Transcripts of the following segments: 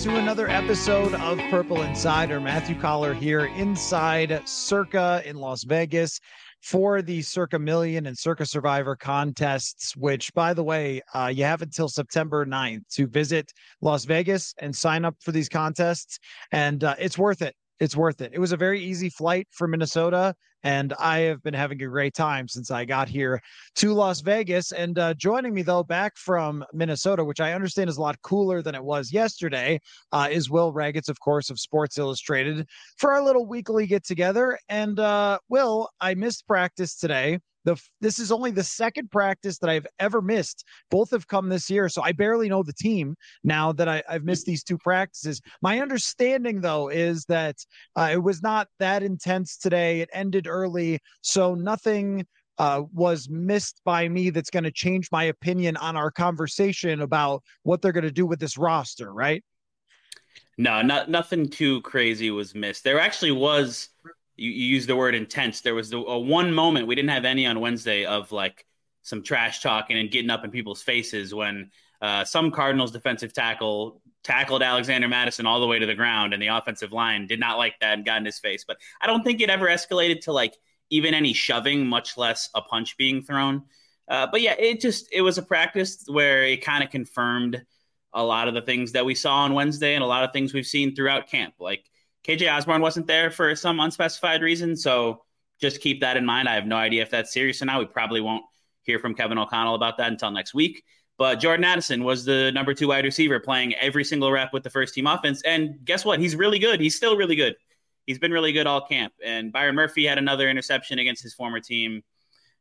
to another episode of Purple Insider. Matthew Coller here inside Circa in Las Vegas for the Circa Million and Circa Survivor contests, which, by the way, uh, you have until September 9th to visit Las Vegas and sign up for these contests. And uh, it's worth it. It's worth it. It was a very easy flight from Minnesota, and I have been having a great time since I got here to Las Vegas. And uh, joining me, though, back from Minnesota, which I understand is a lot cooler than it was yesterday, uh, is Will Ragatz, of course, of Sports Illustrated for our little weekly get together. And uh, Will, I missed practice today. The this is only the second practice that I've ever missed. Both have come this year, so I barely know the team now that I, have missed these two practices. My understanding, though, is that uh, it was not that intense today. It ended early, so nothing uh, was missed by me that's going to change my opinion on our conversation about what they're going to do with this roster, right? No, not nothing too crazy was missed. There actually was you, you used the word intense. There was the, a one moment we didn't have any on Wednesday of like some trash talking and getting up in people's faces when uh, some Cardinals defensive tackle tackled Alexander Mattison all the way to the ground, and the offensive line did not like that and got in his face. But I don't think it ever escalated to like even any shoving, much less a punch being thrown. Uh, but yeah, it just it was a practice where it kind of confirmed a lot of the things that we saw on Wednesday and a lot of things we've seen throughout camp. Like KJ Osborn wasn't there for some unspecified reason. So just keep that in mind. I have no idea if that's serious or not. We probably won't hear from Kevin O'Connell about that until next week. But Jordan Addison was the number two wide receiver playing every single rep with the first team offense. And guess what? He's really good. He's still really good. He's been really good all camp. And Byron Murphy had another interception against his former team.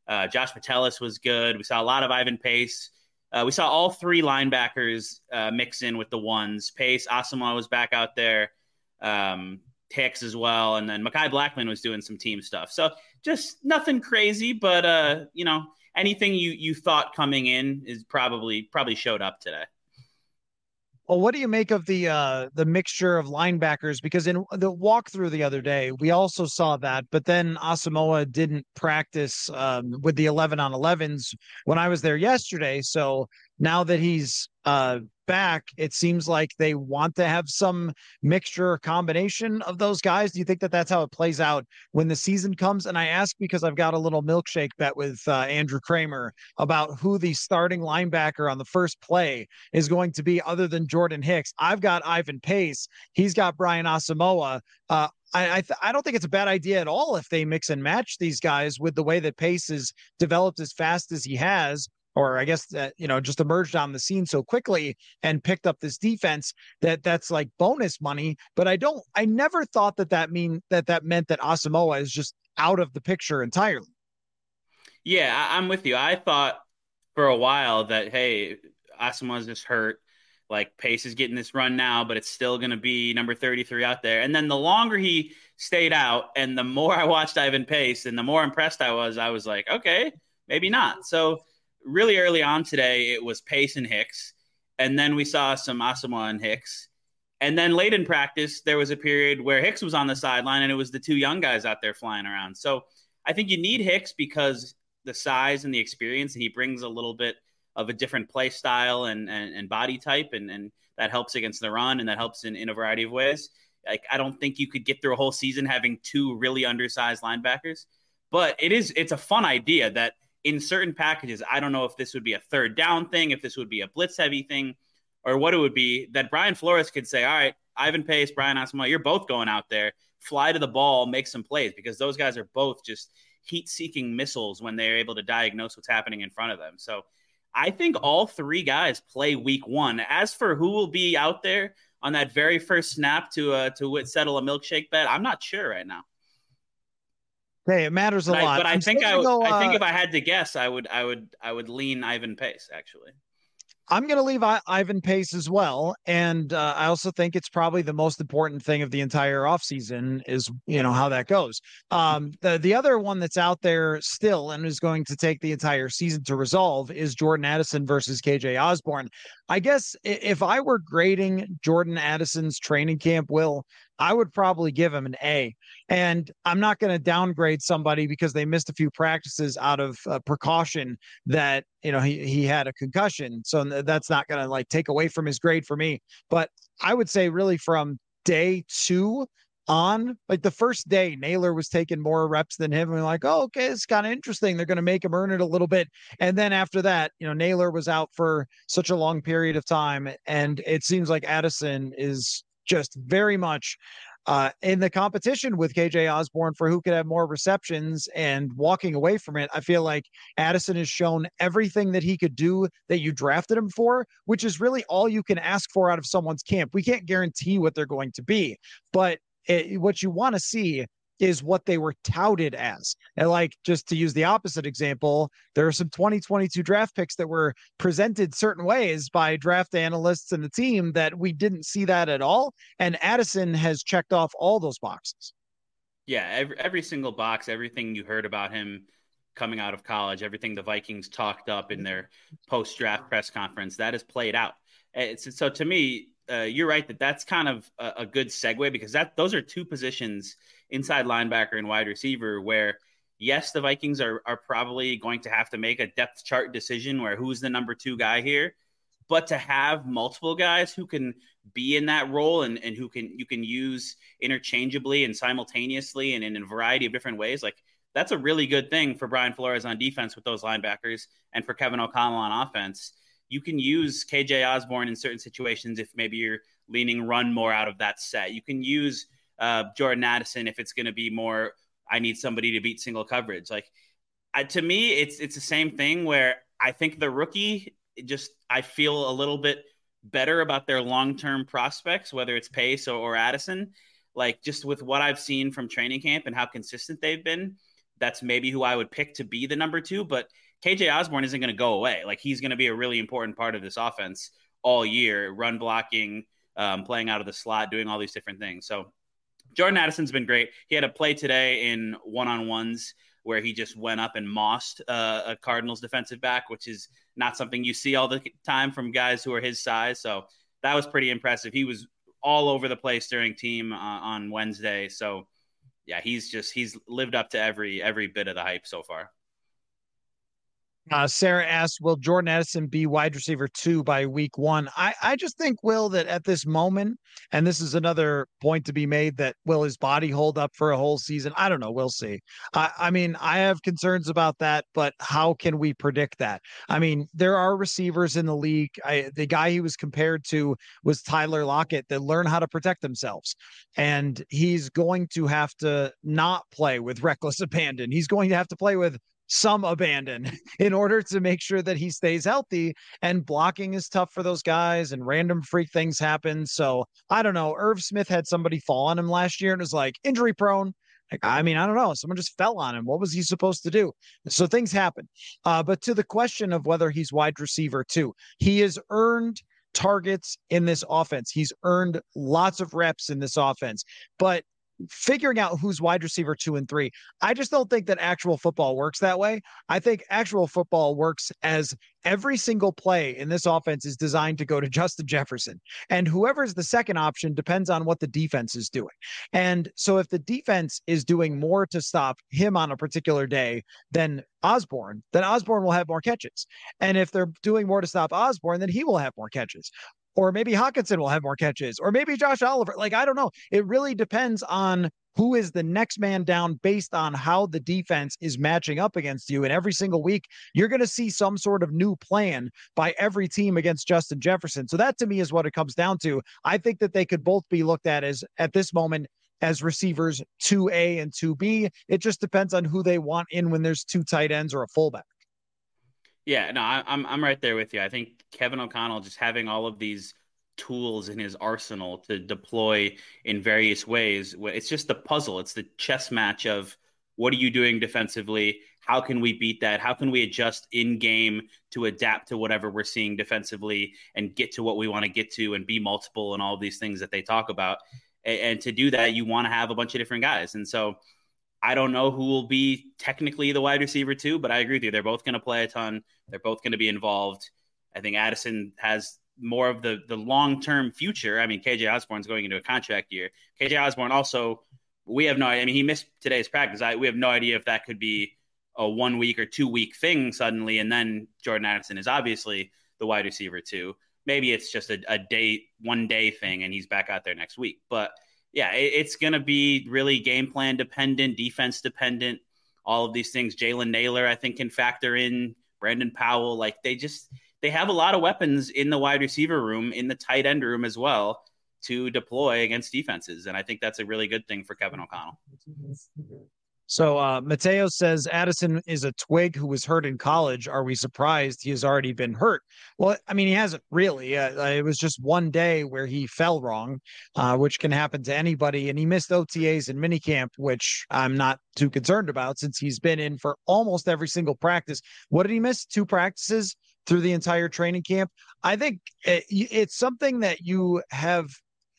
Uh, Josh Metellus was good. We saw a lot of Ivan Pace. Uh, we saw all three linebackers uh, mix in with the ones. Pace, Asamoah was back out there um, Hicks as well, and then Mekhi Blackman was doing some team stuff. So just nothing crazy, but uh, you know, anything you you thought coming in is probably probably showed up today. Well, what do you make of the uh the mixture of linebackers? Because in the walkthrough the other day, we also saw that, but then Asamoah didn't practice um, with the eleven on elevens when I was there yesterday. So now that he's uh back, it seems like they want to have some mixture or combination of those guys. Do you think that that's how it plays out when the season comes? And I ask because I've got a little milkshake bet with uh, Andrew Krammer about who the starting linebacker on the first play is going to be, other than Jordan Hicks. I've got Ivan Pace. He's got Brian Asamoah. Uh, I I, th- I, don't think it's a bad idea at all if they mix and match these guys with the way that Pace has developed as fast as he has or I guess that you know just emerged on the scene so quickly and picked up this defense that that's like bonus money. But I don't, I never thought that that mean that that meant that Asamoah is just out of the picture entirely. Yeah, I'm with you. I thought for a while that hey, Asamoah's just hurt. Like Pace is getting this run now, but it's still going to be number 33 out there. And then the longer he stayed out, and the more I watched Ivan Pace, and the more impressed I was, I was like, okay, maybe not. So really early on today, it was Pace and Hicks. And then we saw some Asamoah and Hicks. And then late in practice, there was a period where Hicks was on the sideline and it was the two young guys out there flying around. So I think you need Hicks because the size and the experience, he brings a little bit of a different play style and, and, and body type. And, and that helps against the run and that helps in, in a variety of ways. Like, I don't think you could get through a whole season having two really undersized linebackers, but it is, it's a fun idea that – in certain packages, I don't know if this would be a third down thing, if this would be a blitz heavy thing, or what it would be that Brian Flores could say, all right, Ivan Pace, Brian Asamoah, you're both going out there, fly to the ball, make some plays because those guys are both just heat seeking missiles when they're able to diagnose what's happening in front of them. So I think all three guys play week one. As for who will be out there on that very first snap to uh, to settle a milkshake bet, I'm not sure right now. Hey, it matters a but lot. I, but I think I, go, uh, I think if I had to guess, I would I would I would lean Ivan Pace actually. I'm going to leave I- Ivan Pace as well, and uh, I also think it's probably the most important thing of the entire offseason is you know how that goes. Um, the the other one that's out there still and is going to take the entire season to resolve is Jordan Addison versus KJ Osborn. I guess if I were grading Jordan Addison's training camp, will I would probably give him an A. And I'm not going to downgrade somebody because they missed a few practices out of uh, precaution that, you know, he, he had a concussion. So that's not going to like take away from his grade for me. But I would say, really, from day two on like the first day nailor was taking more reps than him and we're like oh okay it's kind of interesting they're going to make him earn it a little bit and then after that you know nailor was out for such a long period of time and it seems like addison is just very much uh, in the competition with KJ Osborn for who could have more receptions and walking away from it, I feel like Addison has shown everything that he could do that you drafted him for, which is really all you can ask for out of someone's camp. We can't guarantee what they're going to be, but it, what you want to see is what they were touted as. And like just to use the opposite example, there are some 2022 draft picks that were presented certain ways by draft analysts and the team that we didn't see that at all. And Addison has checked off all those boxes. Yeah, every, every single box, everything you heard about him coming out of college, everything the Vikings talked up in their post draft press conference, that has played out. Eh, it's, so to me, uh, you're right that that's kind of a, a, good segue because that those are two positions inside linebacker and wide receiver where yes the Vikings are are probably going to have to make a depth chart decision where who's the number two guy here. But to have multiple guys who can be in that role and, and who can you can use interchangeably and simultaneously and in a variety of different ways like that's a really good thing for Brian Flores on defense with those linebackers and for Kevin O'Connell on offense you can use KJ Osborn in certain situations if maybe you're leaning run more out of that set. You can use uh, Jordan Addison if it's going to be more. I need somebody to beat single coverage. Like uh, to me, it's it's the same thing where I think the rookie just I feel a little bit better about their long term prospects, whether it's Pace or, or Addison. Like just with what I've seen from training camp and how consistent they've been, that's maybe who I would pick to be the number two. But KJ Osborn isn't going to go away. Like he's going to be a really important part of this offense all year, run blocking, um, playing out of the slot, doing all these different things. So Jordan Addison's been great. He had a play today in one on ones where he just went up and mossed uh, a Cardinals defensive back, which is not something you see all the time from guys who are his size. So that was pretty impressive. He was all over the place during team uh, on Wednesday. So yeah, he's just he's lived up to every every bit of the hype so far. Uh, Sarah asked, "Will Jordan Addison be wide receiver two by week one?" I I just think Will that at this moment, and this is another point to be made that will his body hold up for a whole season? I don't know. We'll see. I I mean, I have concerns about that, but how can we predict that? I mean, there are receivers in the league. I, the guy he was compared to was Tyler Lockett that learn how to protect themselves, and he's going to have to not play with reckless abandon. He's going to have to play with some abandon in order to make sure that he stays healthy. And blocking is tough for those guys, and random freak things happen. So I don't know. Irv Smith had somebody fall on him last year and was like injury prone. Like, I mean, I don't know. Someone just fell on him. What was he supposed to do? So things happen. Uh, but to the question of whether he's wide receiver too, he has earned targets in this offense. He's earned lots of reps in this offense. But figuring out who's wide receiver two and three. I just don't think that actual football works that way. I think actual football works as every single play in this offense is designed to go to Justin Jefferson. And whoever's the second option depends on what the defense is doing. And so if the defense is doing more to stop him on a particular day than Osborn, then Osborn will have more catches. And if they're doing more to stop Osborn, then he will have more catches or maybe Hockenson will have more catches, or maybe Josh Oliver. Like, I don't know. It really depends on who is the next man down based on how the defense is matching up against you. And every single week, you're going to see some sort of new plan by every team against Justin Jefferson. So that to me is what it comes down to. I think that they could both be looked at as at this moment as receivers 2A and 2B. It just depends on who they want in when there's two tight ends or a fullback. Yeah, no, I, I'm I'm right there with you. I think Kevin O'Connell just having all of these tools in his arsenal to deploy in various ways. It's just the puzzle. It's the chess match of what are you doing defensively? How can we beat that? How can we adjust in game to adapt to whatever we're seeing defensively and get to what we want to get to and be multiple and all these things that they talk about? And, and to do that, you want to have a bunch of different guys. And so I don't know who will be technically the wide receiver too, but I agree with you. They're both going to play a ton. They're both going to be involved. I think Addison has more of the the long term future. I mean, KJ Osborn's going into a contract year. KJ Osborne also, we have no. I mean, he missed today's practice. I, we have no idea if that could be a one week or two week thing suddenly, and then Jordan Addison is obviously the wide receiver too. Maybe it's just a, a day, one day thing, and he's back out there next week. But yeah, it, it's going to be really game plan dependent, defense dependent, all of these things. Jalen Nailor, I think, can factor in. Brandon Powell, like they just they have a lot of weapons in the wide receiver room, in the tight end room as well to deploy against defenses. And I think that's a really good thing for Kevin O'Connell. So uh, Mateo says Addison is a twig who was hurt in college. Are we surprised he has already been hurt? Well, I mean, he hasn't really. Uh, it was just one day where he fell wrong, uh, which can happen to anybody. And he missed OTAs and minicamp, which I'm not too concerned about since he's been in for almost every single practice. What did he miss? Two practices through the entire training camp. I think it, it's something that you have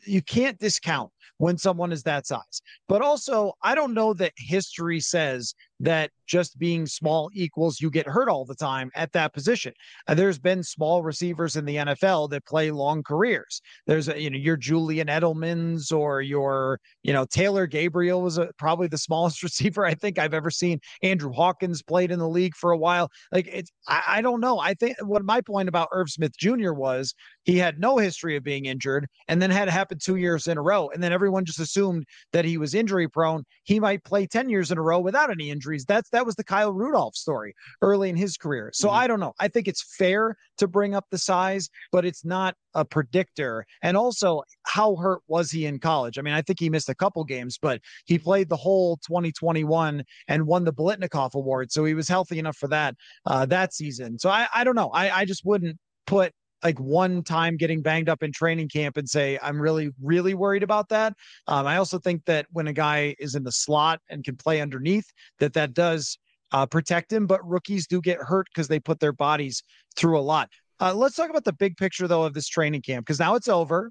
you can't discount when someone is that size. But also, I don't know that history says that just being small equals you get hurt all the time at that position. Uh, there's been small receivers in the NFL that play long careers. There's a, you know your Julian Edelman's or your you know Taylor Gabriel was a, probably the smallest receiver I think I've ever seen. Andrew Hawkins played in the league for a while. Like it's I, I don't know. I think what my point about Irv Smith Jr. was he had no history of being injured and then had it happen two years in a row, and then everyone just assumed that he was injury prone. He might play ten years in a row without any injury injuries. That's that was the Kyle Rudolph story early in his career. So mm-hmm. I don't know. I think it's fair to bring up the size, but it's not a predictor. And also, how hurt was he in college? I mean, I think he missed a couple games, but he played the whole 2021 and won the Biletnikoff Award, so he was healthy enough for that uh, that season. So I I don't know. I I just wouldn't put like one time getting banged up in training camp and say I'm really really worried about that. Um, I also think that when a guy is in the slot and can play underneath, that that does uh, protect him. But rookies do get hurt because they put their bodies through a lot. Uh, let's talk about the big picture though of this training camp because now it's over.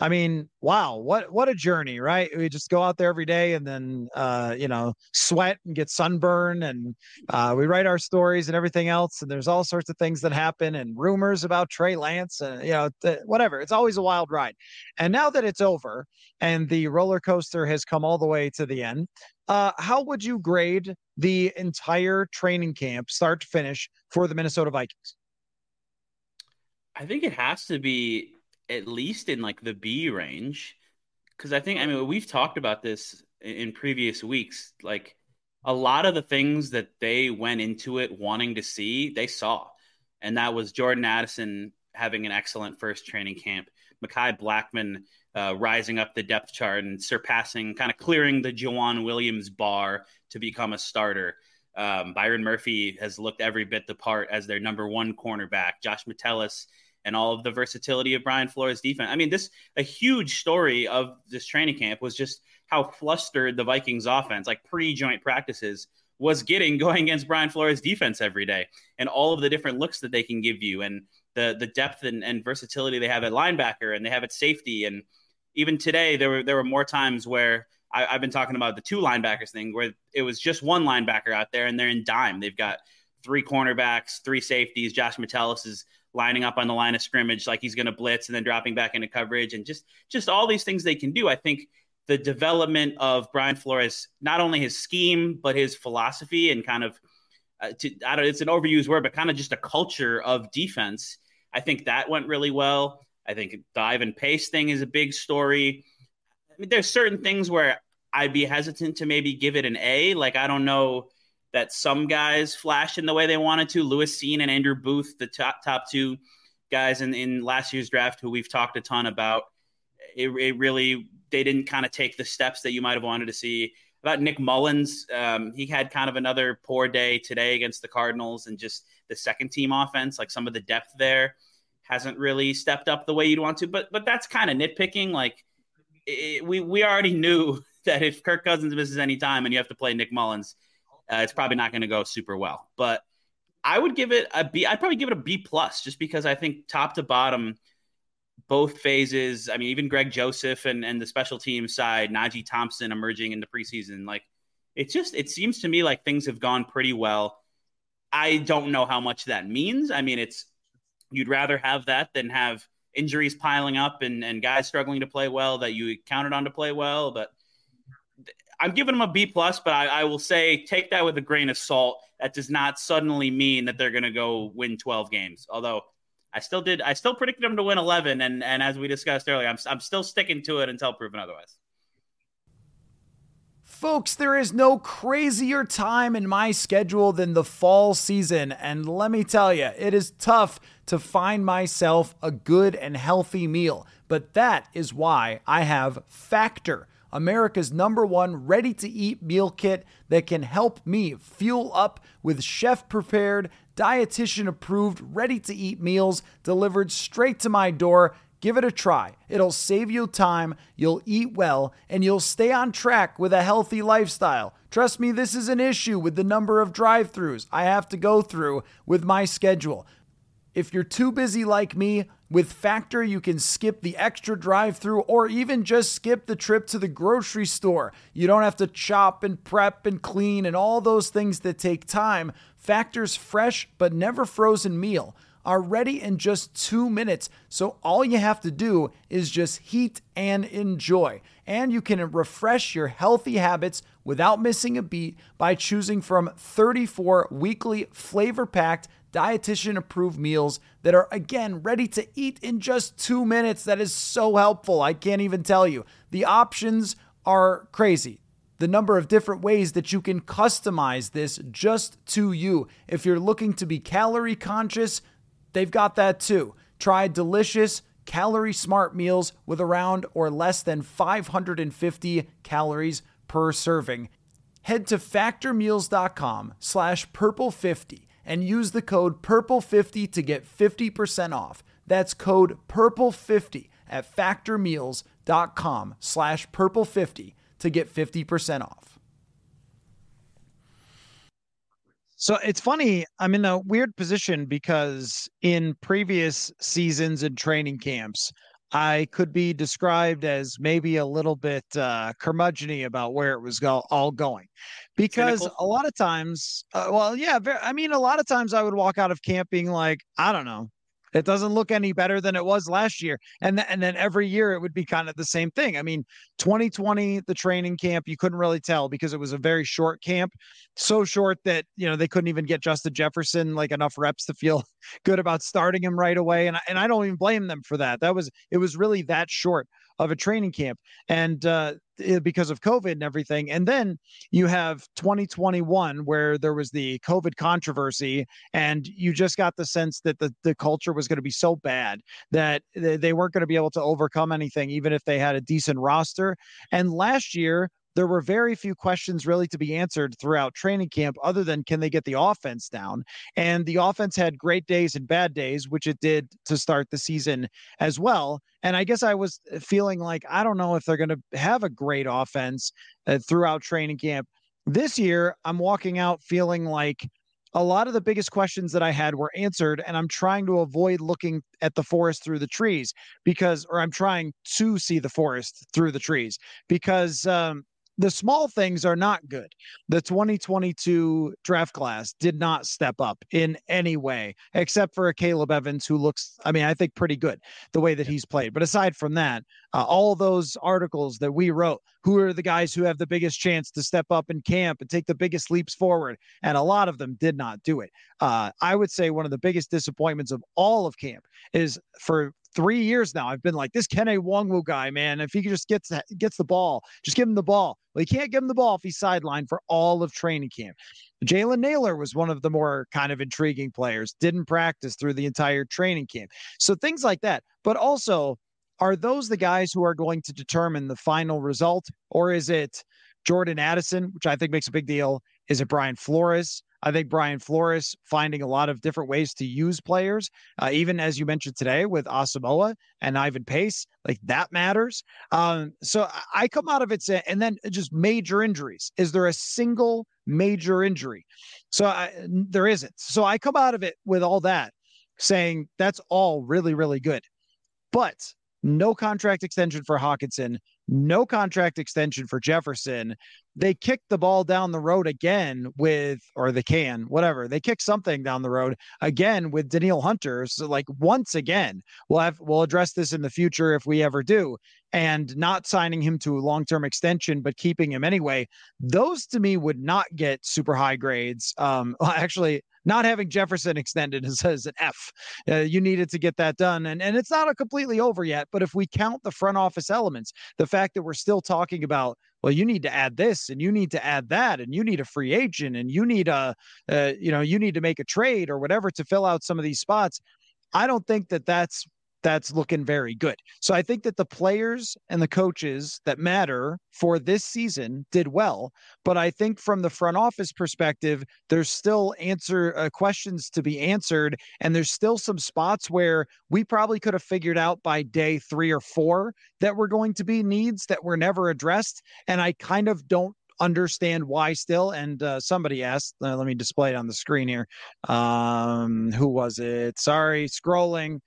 I mean, wow, what what a journey, right? We just go out there every day and then uh, you know, sweat and get sunburn and uh, we write our stories and everything else and there's all sorts of things that happen and rumors about Trey Lance and you know, th- whatever. It's always a wild ride. And now that it's over and the roller coaster has come all the way to the end, uh, how would you grade the entire training camp start to finish for the Minnesota Vikings? I think it has to be at least in like the B range. Because I think, I mean, we've talked about this in previous weeks. Like a lot of the things that they went into it wanting to see, they saw. And that was Jordan Addison having an excellent first training camp, Mekhi Blackman uh, rising up the depth chart and surpassing, kind of clearing the Joejuan Williams bar to become a starter. Um, Byron Murphy has looked every bit the part as their number one cornerback. Josh Metellus and all of the versatility of Brian Flores' defense. I mean, this a huge story of this training camp was just how flustered the Vikings offense, like pre-joint practices, was getting going against Brian Flores' defense every day, and all of the different looks that they can give you, and the the depth and, and versatility they have at linebacker, and they have at safety, and even today there were there were more times where I, have been talking about the two linebackers thing, where it was just one linebacker out there, and they're in dime. They've got three cornerbacks, three safeties. Josh Metellus is lining up on the line of scrimmage like he's going to blitz and then dropping back into coverage and just just all these things they can do. I think the development of Brian Flores, not only his scheme but his philosophy and kind of uh, to, I don't it's an overused word, but kind of just a culture of defense. I think that went really well. I think the Ivan Pace thing is a big story. I mean, there's certain things where I'd be hesitant to maybe give it an A. Like I don't know that some guys flashed in the way they wanted to. Lewis Cine and Andrew Booth, the top top two guys in, in last year's draft, who we've talked a ton about. It, it really they didn't kind of take the steps that you might have wanted to see. About Nick Mullens, um, he had kind of another poor day today against the Cardinals, and just the second team offense, like some of the depth there, hasn't really stepped up the way you'd want to. But but that's kind of nitpicking. Like it, we we already knew that if Kirk Cousins misses any time and you have to play Nick Mullens, uh, it's probably not going to go super well. But I would give it a B. I'd probably give it a B plus, just because I think top to bottom, both phases. I mean, even Greg Joseph and and the special team side, Najee Thompson emerging in the preseason, like it just it seems to me like things have gone pretty well. I don't know how much that means. I mean, it's you'd rather have that than have injuries piling up and, and guys struggling to play well that you counted on to play well. But I'm giving them a B plus, but I, I will say take that with a grain of salt. That does not suddenly mean that they're going to go win 12 games. Although I still did, I still predicted them to win 11, and and as we discussed earlier, I'm I'm still sticking to it until proven otherwise. Folks, there is no crazier time in my schedule than the fall season, and let me tell you, it is tough to find myself a good and healthy meal. But that is why I have Factor America's number one ready to eat meal kit that can help me fuel up with chef prepared, dietitian approved, ready to eat meals delivered straight to my door. Give it a try. It'll save you time, you'll eat well, and you'll stay on track with a healthy lifestyle. Trust me, this is an issue with the number of drive throughs I have to go through with my schedule. If you're too busy like me, with Factor, you can skip the extra drive through or even just skip the trip to the grocery store. You don't have to chop and prep and clean and all those things that take time. Factor's fresh but never frozen meal are ready in just two minutes. So all you have to do is just heat and enjoy. And you can refresh your healthy habits without missing a beat by choosing from 34 weekly flavor packed dietitian approved meals that are again ready to eat in just two minutes. That is so helpful. I can't even tell you. The options are crazy. The number of different ways that you can customize this just to you. If you're looking to be calorie conscious, they've got that too. Try delicious, calorie smart meals with around or less than 550 calories per serving. Head to factormeals.com slash purple50 and use the code PURPLE50 to get 50% off. That's code PURPLE50 at factormeals.com slash purple50 to get 50% off. So it's funny. I'm in a weird position because in previous seasons and training camps, I could be described as maybe a little bit uh, curmudgeony about where it was go- all going, because Cynical. a lot of times, uh, well, yeah, I mean, a lot of times I would walk out of camp being like, I don't know, it doesn't look any better than it was last year. And, th- and then every year it would be kind of the same thing. I mean, 2020, the training camp, you couldn't really tell because it was a very short camp, so short that, you know, they couldn't even get Justin Jefferson like enough reps to feel good about starting him right away. And, and I don't even blame them for that. That was, it was really that short of a training camp. And uh, because of COVID and everything. And then you have 2021 where there was the COVID controversy, and you just got the sense that the, the culture was going to be so bad that they weren't going to be able to overcome anything, even if they had a decent roster. And last year, there were very few questions really to be answered throughout training camp other than can they get the offense down? And the offense had great days and bad days which it did to start the season as well. And i guess i was feeling like i don't know if they're going to have a great offense uh, throughout training camp. This year i'm walking out feeling like a lot of the biggest questions that I had were answered, and I'm trying to avoid looking at the forest through the trees because, or I'm trying to see the forest through the trees because um, the small things are not good. The 2022 draft class did not step up in any way, except for Akayleb Evans who looks, I mean, I think pretty good the way that he's played. But aside from that, uh, all those articles that we wrote, who are the guys who have the biggest chance to step up in camp and take the biggest leaps forward? And a lot of them did not do it. Uh, I would say one of the biggest disappointments of all of camp is for three years now. I've been like this Kene Nwangwu guy, man. If he just gets gets the ball, just give him the ball. Well, he can't give him the ball if he's sidelined for all of training camp. Jalen Nailor was one of the more kind of intriguing players. Didn't practice through the entire training camp. So things like that. But also, are those the guys who are going to determine the final result, or is it Jordan Addison, which I think makes a big deal? Is it Brian Flores? I think Brian Flores finding a lot of different ways to use players, uh, even as you mentioned today with Asamoah and Ivan Pace, like that matters. Um, so I come out of it and then just major injuries. Is there a single major injury? So I, there isn't. So I come out of it with all that saying that's all really, really good. But no contract extension for Hockenson, no contract extension for Jefferson. They kick the ball down the road again with, or they can, whatever. They kick something down the road again with Danielle Hunter. So, like, once again, we'll have, we'll address this in the future if we ever do. And not signing him to a long term extension, but keeping him anyway. Those to me would not get super high grades. Um, actually, not having Jefferson extended is, is an F. Uh, you needed to get that done. And, and it's not completely over yet. But if we count the front office elements, the fact that we're still talking about, well, you need to add this and you need to add that and you need a free agent and you need a, uh, you know, you need to make a trade or whatever to fill out some of these spots. I don't think that that's that's looking very good. So I think that the players and the coaches that matter for this season did well, but I think from the front office perspective, there's still answer uh, questions to be answered, and there's still some spots where we probably could have figured out by day three or four that were going to be needs that were never addressed, and I kind of don't understand why still and uh, somebody asked uh, let me display it on the screen here. Um who was it? Sorry scrolling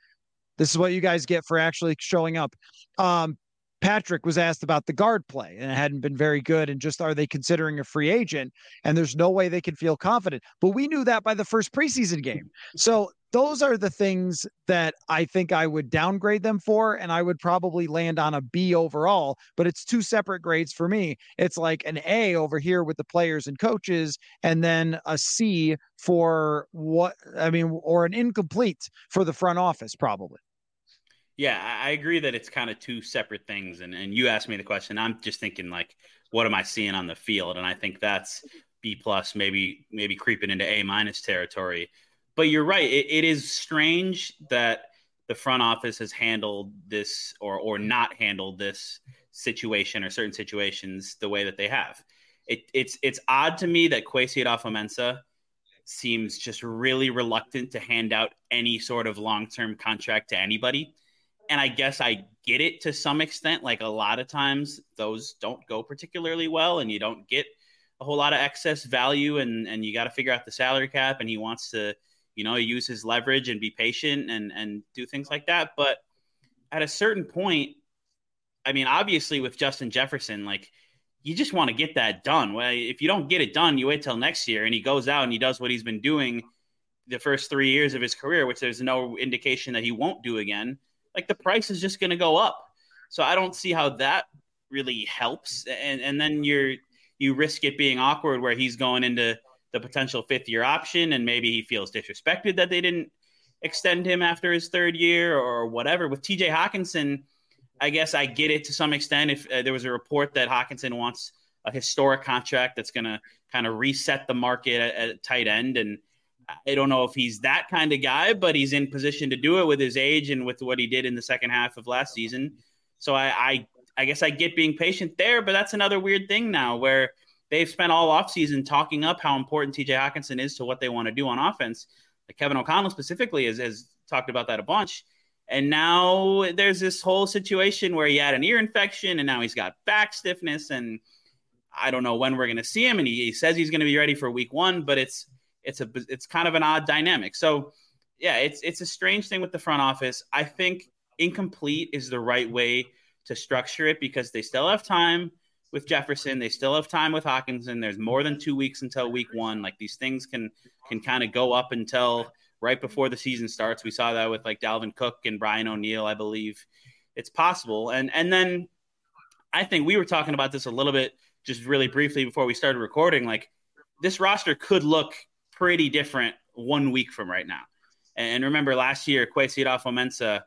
this is what you guys get for actually showing up. Um, Patrick was asked about the guard play and it hadn't been very good. And just are they considering a free agent? And there's no way they can feel confident. But we knew that by the first preseason game. So those are the things that I think I would downgrade them for. And I would probably land on a B overall, but it's two separate grades for me. It's like an A over here with the players and coaches, and then a C for what I mean, or an incomplete for the front office, probably. Yeah, I agree that it's kind of two separate things. And and you asked me the question. I'm just thinking like, what am I seeing on the field? And I think that's B plus, maybe maybe creeping into A minus territory. But you're right. It, it is strange that the front office has handled this or or not handled this situation or certain situations the way that they have. It, it's it's odd to me that Kwesi Adofo-Mensah seems just really reluctant to hand out any sort of long term contract to anybody and I guess I get it to some extent. Like a lot of times, those don't go particularly well, and you don't get a whole lot of excess value, and and you got to figure out the salary cap. And he wants to, you know, use his leverage and be patient and and do things like that. But at a certain point, I mean, obviously with Justin Jefferson, like you just want to get that done. Well, if you don't get it done, you wait till next year, and he goes out and he does what he's been doing the first three years of his career, which there's no indication that he won't do again like the price is just going to go up. So I don't see how that really helps. And and then you're you risk it being awkward where he's going into the potential fifth year option and maybe he feels disrespected that they didn't extend him after his third year or whatever. With TJ Hockenson, I guess I get it to some extent. If uh, there was a report that Hawkinson wants a historic contract that's going to kind of reset the market at, at tight end and I don't know if he's that kind of guy, but he's in position to do it with his age and with what he did in the second half of last season. So I, I, I guess I get being patient there, but that's another weird thing now where they've spent all offseason talking up how important TJ Hockenson is to what they want to do on offense. Like Kevin O'Connell specifically has, has talked about that a bunch. And now there's this whole situation where he had an ear infection and now he's got back stiffness. And I don't know when we're going to see him. And he, he says he's going to be ready for week one, but it's, it's a it's kind of an odd dynamic. So yeah, it's it's a strange thing with the front office. I think incomplete is the right way to structure it because they still have time with Jefferson. They still have time with Hockenson. There's more than two weeks until week one. Like these things can can kind of go up until right before the season starts. We saw that with like Dalvin Cook and Brian O'Neill, I believe. It's possible. And and then I think we were talking about this a little bit just really briefly before we started recording. Like this roster could look pretty different one week from right now. And remember last year, Kwesi Adofo-Mensah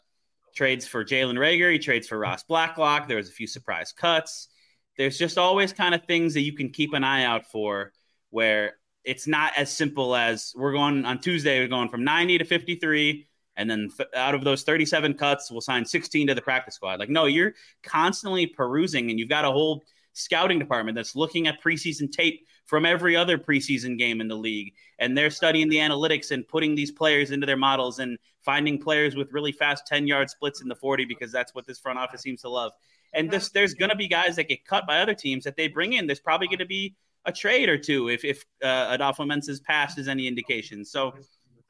trades for Jalen Reagor. He trades for Ross Blacklock. There was a few surprise cuts. There's just always kind of things that you can keep an eye out for where it's not as simple as we're going on Tuesday, we're going from 90 to 53. And then th- out of those 37 cuts, we'll sign 16 to the practice squad. Like, no, you're constantly perusing and you've got a whole scouting department that's looking at preseason tape from every other preseason game in the league. And they're studying the analytics and putting these players into their models and finding players with really fast 10 yard splits in the 40 because that's what this front office seems to love. And this, there's going to be guys that get cut by other teams that they bring in. There's probably going to be a trade or two if, if uh, Adofo-Mensah's past is any indication. So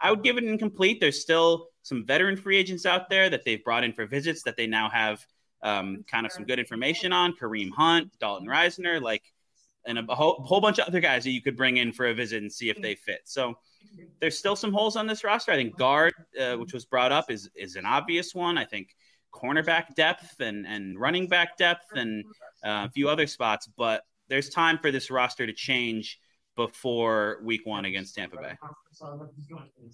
I would give it incomplete. There's still some veteran free agents out there that they've brought in for visits that they now have um, kind of some good information on Kareem Hunt, Dalton Risner, like, and a whole, whole bunch of other guys that you could bring in for a visit and see if they fit. So there's still some holes on this roster. I think guard, uh, which was brought up, is is an obvious one. I think cornerback depth and and running back depth and uh, a few other spots, but there's time for this roster to change before week one against Tampa Bay.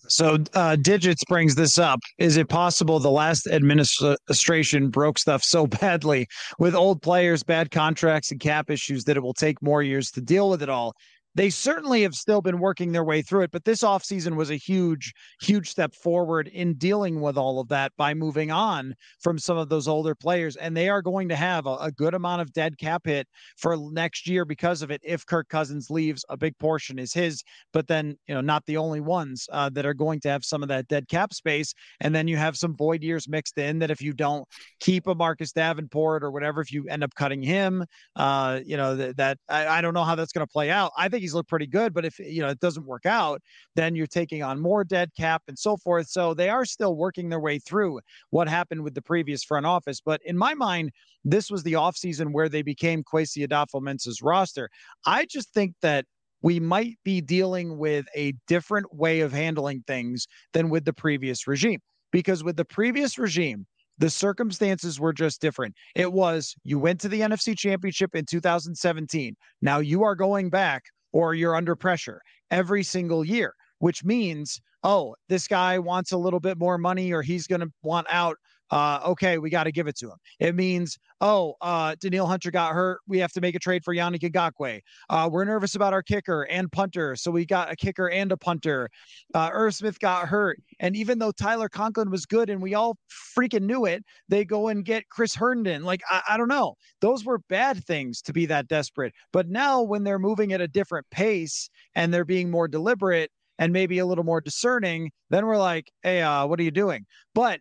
So, uh, Digits brings this up. Is it possible the last administration broke stuff so badly with old players, bad contracts, and cap issues that it will take more years to deal with it all? They certainly have still been working their way through it but this offseason was a huge huge step forward in dealing with all of that by moving on from some of those older players and they are going to have a, a good amount of dead cap hit for next year because of it if kirk cousins leaves a big portion is his but then you know not the only ones uh, that are going to have some of that dead cap space and then you have some void years mixed in that if you don't keep a marcus davenport or whatever if you end up cutting him uh, you know that, that I, I don't know how that's going to play out. I think he's looked pretty good. But if you know it doesn't work out, then you're taking on more dead cap and so forth. So they are still working their way through what happened with the previous front office. But in my mind, this was the offseason where they became Kwesi Adofo-Mensah's roster. I just think that we might be dealing with a different way of handling things than with the previous regime. Because with the previous regime, the circumstances were just different. It was you went to the NFC Championship in 2017. Now you are going back or you're under pressure every single year, which means, oh, this guy wants a little bit more money or he's going to want out. Uh, okay, we got to give it to him. It means, oh, uh, Danielle Hunter got hurt. We have to make a trade for Yannick Ngakoue. Uh, we're nervous about our kicker and punter, so we got a kicker and a punter. Uh, Irv Smith got hurt, and even though Tyler Conklin was good and we all freaking knew it, they go and get Chris Herndon. Like I, I don't know, those were bad things to be that desperate. But now when they're moving at a different pace and they're being more deliberate and maybe a little more discerning, then we're like, hey, uh, what are you doing? But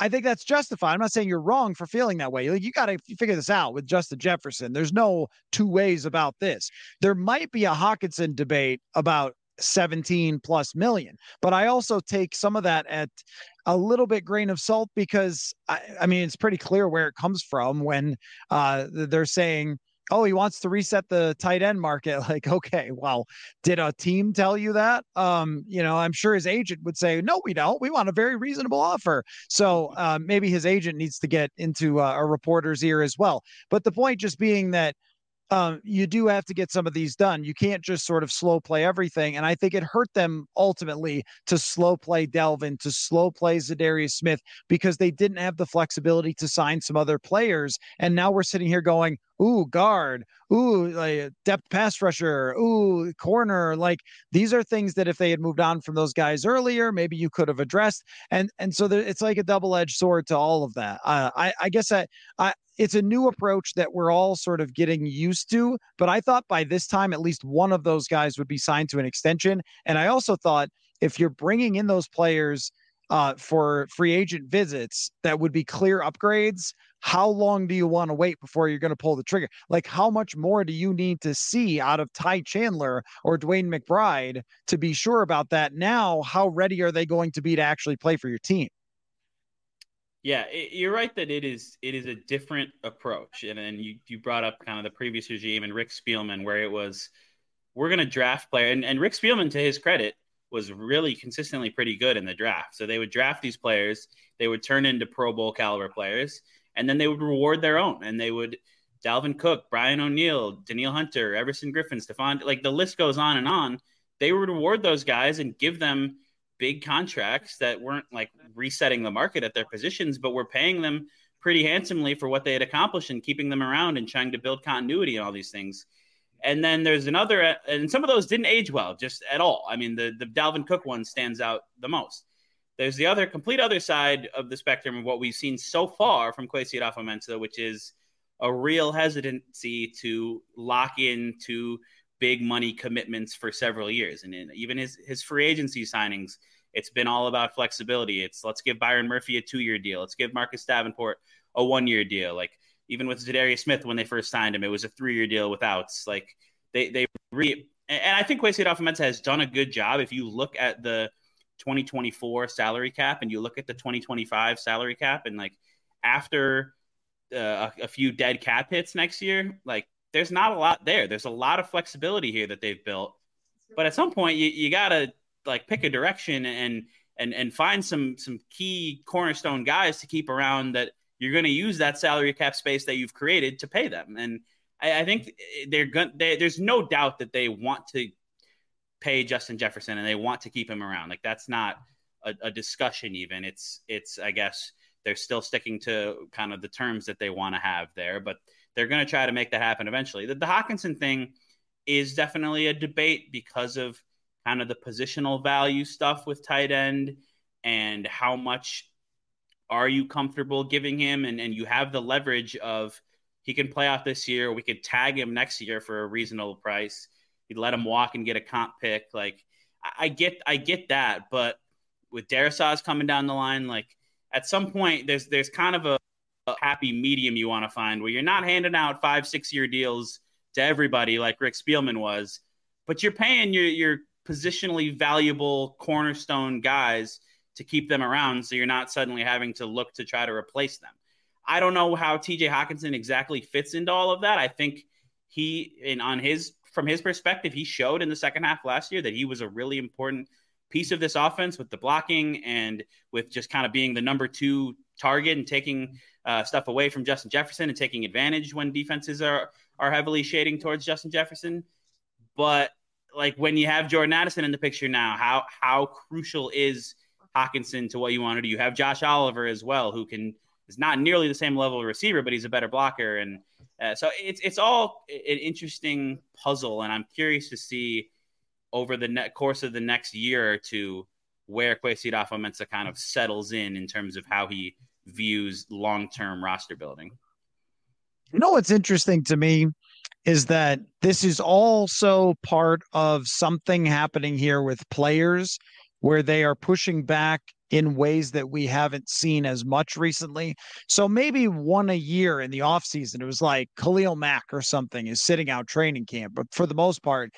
I think that's justified. I'm not saying you're wrong for feeling that way. Like you got to figure this out with Justin Jefferson. There's no two ways about this. There might be a Hockenson debate about 17 plus million, but I also take some of that at a little bit grain of salt because I, I mean it's pretty clear where it comes from when uh, they're saying oh, he wants to reset the tight end market. Like, okay, well, did a team tell you that? Um, you know, I'm sure his agent would say, no, we don't. We want a very reasonable offer. So uh, maybe his agent needs to get into uh, a reporter's ear as well. But the point just being that um, you do have to get some of these done. You can't just sort of slow play everything. And I think it hurt them ultimately to slow play Dalvin, to slow play Za'Darius Smith, because they didn't have the flexibility to sign some other players. And now we're sitting here going, ooh, guard, ooh, like depth pass rusher, ooh, corner. Like these are things that if they had moved on from those guys earlier, maybe you could have addressed. And and so there, it's like a double edged sword to all of that. Uh, I I guess I I it's a new approach that we're all sort of getting used to. But I thought by this time, at least one of those guys would be signed to an extension. And I also thought if you're bringing in those players uh, for free agent visits that would be clear upgrades, how long do you want to wait before you're going to pull the trigger? Like, how much more do you need to see out of Ty Chandler or DeWayne McBride to be sure about that? Now, how ready are they going to be to actually play for your team? Yeah, it, you're right that it is it is a different approach, and and you you brought up kind of the previous regime and Rick Spielman, where it was we're going to draft player, and, and Rick Spielman, to his credit, was really consistently pretty good in the draft. So they would draft these players, they would turn into Pro Bowl caliber players, and then they would reward their own, and they would Dalvin Cook, Brian O'Neill, Danielle Hunter, Everson Griffen, Stefon, like the list goes on and on. They would reward those guys and give them big contracts that weren't like resetting the market at their positions, but were paying them pretty handsomely for what they had accomplished and keeping them around and trying to build continuity and all these things. And then there's another, and some of those didn't age well, just at all. I mean, the the Dalvin Cook one stands out the most. There's the other complete other side of the spectrum of what we've seen so far from Kwesi Adofo-Mensah, which is a real hesitancy to lock into big money commitments for several years. And even his, his free agency signings, it's been all about flexibility. It's let's give Byron Murphy a two year deal. Let's give Marcus Davenport a one year deal. Like even with Za'Darius Smith, when they first signed him, it was a three year deal with outs. Like they, they re, and I think Kwesi Adofo-Mensah has done a good job. If you look at the 2024 salary cap and you look at the 2025 salary cap and like after uh, a, a few dead cap hits next year, like there's not a lot there. There's a lot of flexibility here that they've built, but at some point you, you gotta like pick a direction and and and find some some key cornerstone guys to keep around that you're going to use that salary cap space that you've created to pay them. And I, I think they're going. They, there's no doubt that they want to pay Justin Jefferson and they want to keep him around. Like that's not a, a discussion. Even it's it's I guess they're still sticking to kind of the terms that they want to have there, but they're going to try to make that happen eventually. The, the Hockenson thing is definitely a debate because of kind of the positional value stuff with tight end and how much are you comfortable giving him and, and you have the leverage of he can play off this year we could tag him next year for a reasonable price you'd let him walk and get a comp pick like i, get i get that but with Darrisaw coming down the line like at some point there's there's kind of a happy medium you want to find where you're not handing out five six year deals to everybody like rick spielman was but you're paying your your positionally valuable cornerstone guys to keep them around so you're not suddenly having to look to try to replace them. I don't know how TJ Hockenson exactly fits into all of that. I think he and on his from his perspective, he showed in the second half last year that he was a really important piece of this offense with the blocking and with just kind of being the number two target and taking uh, stuff away from Justin Jefferson and taking advantage when defenses are are heavily shading towards Justin Jefferson. But like when you have Jordan Addison in the picture now, how how crucial is Hockenson to what you want to do? You have Josh Oliver as well, who can is not nearly the same level of receiver, but he's a better blocker, and uh, so it's it's all an interesting puzzle, and I'm curious to see over the net course of the next year or two where Kwesi Adofo-Mensah kind of settles in in terms of how he views long term roster building. You know what's interesting to me is that this is also part of something happening here with players where they are pushing back in ways that we haven't seen as much recently. So maybe one a year in the offseason, it was like Khalil Mack or something is sitting out training camp. But for the most part,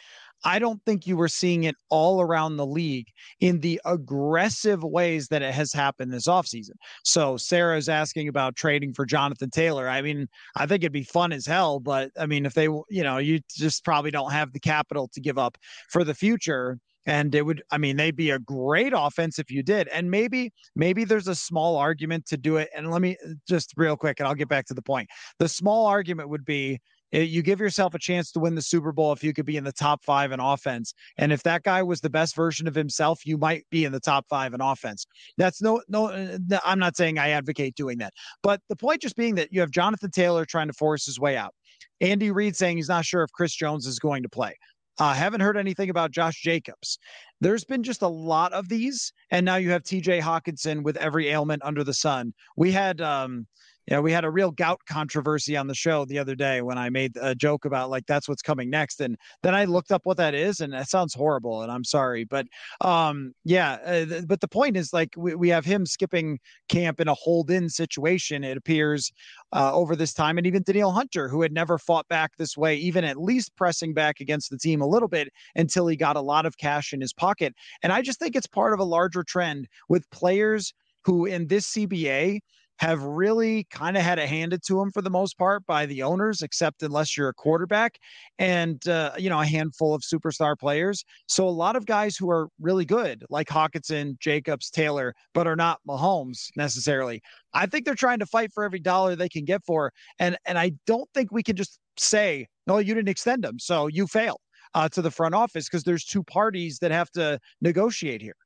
I don't think you were seeing it all around the league in the aggressive ways that it has happened this offseason. So Sarah's asking about trading for Jonathan Taylor. I mean, I think it'd be fun as hell, but I mean, if they, you know, you just probably don't have the capital to give up for the future and it would i mean they'd be a great offense if you did and maybe maybe there's a small argument to do it and let me just real quick and i'll get back to the point the small argument would be you give yourself a chance to win the Super Bowl if you could be in the top five in offense. And if that guy was the best version of himself, you might be in the top five in offense. That's no, no, eh, I'm not saying I advocate doing that. But the point just being that you have Jonathan Taylor trying to force his way out. Andy Reid saying he's not sure if Chris Jones is going to play. I uh, haven't heard anything about Josh Jacobs. There's been just a lot of these, and now you have TJ Hockenson with every ailment under the sun. We had um, yeah, we had a real gout controversy on the show the other day when I made a joke about like that's what's coming next, and then I looked up what that is, and that sounds horrible, and I'm sorry, but um, yeah, uh, th- but the point is like we, we have him skipping camp in a hold-in situation. It appears uh, over this time, and even Danielle Hunter, who had never fought back this way, even at least pressing back against the team a little bit until he got a lot of cash in his pocket, and I just think it's part of a larger trend with players who in this CBA have really kind of had it handed to them for the most part by the owners, except unless you're a quarterback and, uh, you know, a handful of superstar players. So a lot of guys who are really good, like Hockenson, Jacobs, Taylor, but are not Mahomes necessarily. I think they're trying to fight for every dollar they can get for. And, and I don't think we can just say, no, you didn't extend them. So you fail uh, to the front office because there's two parties that have to negotiate here.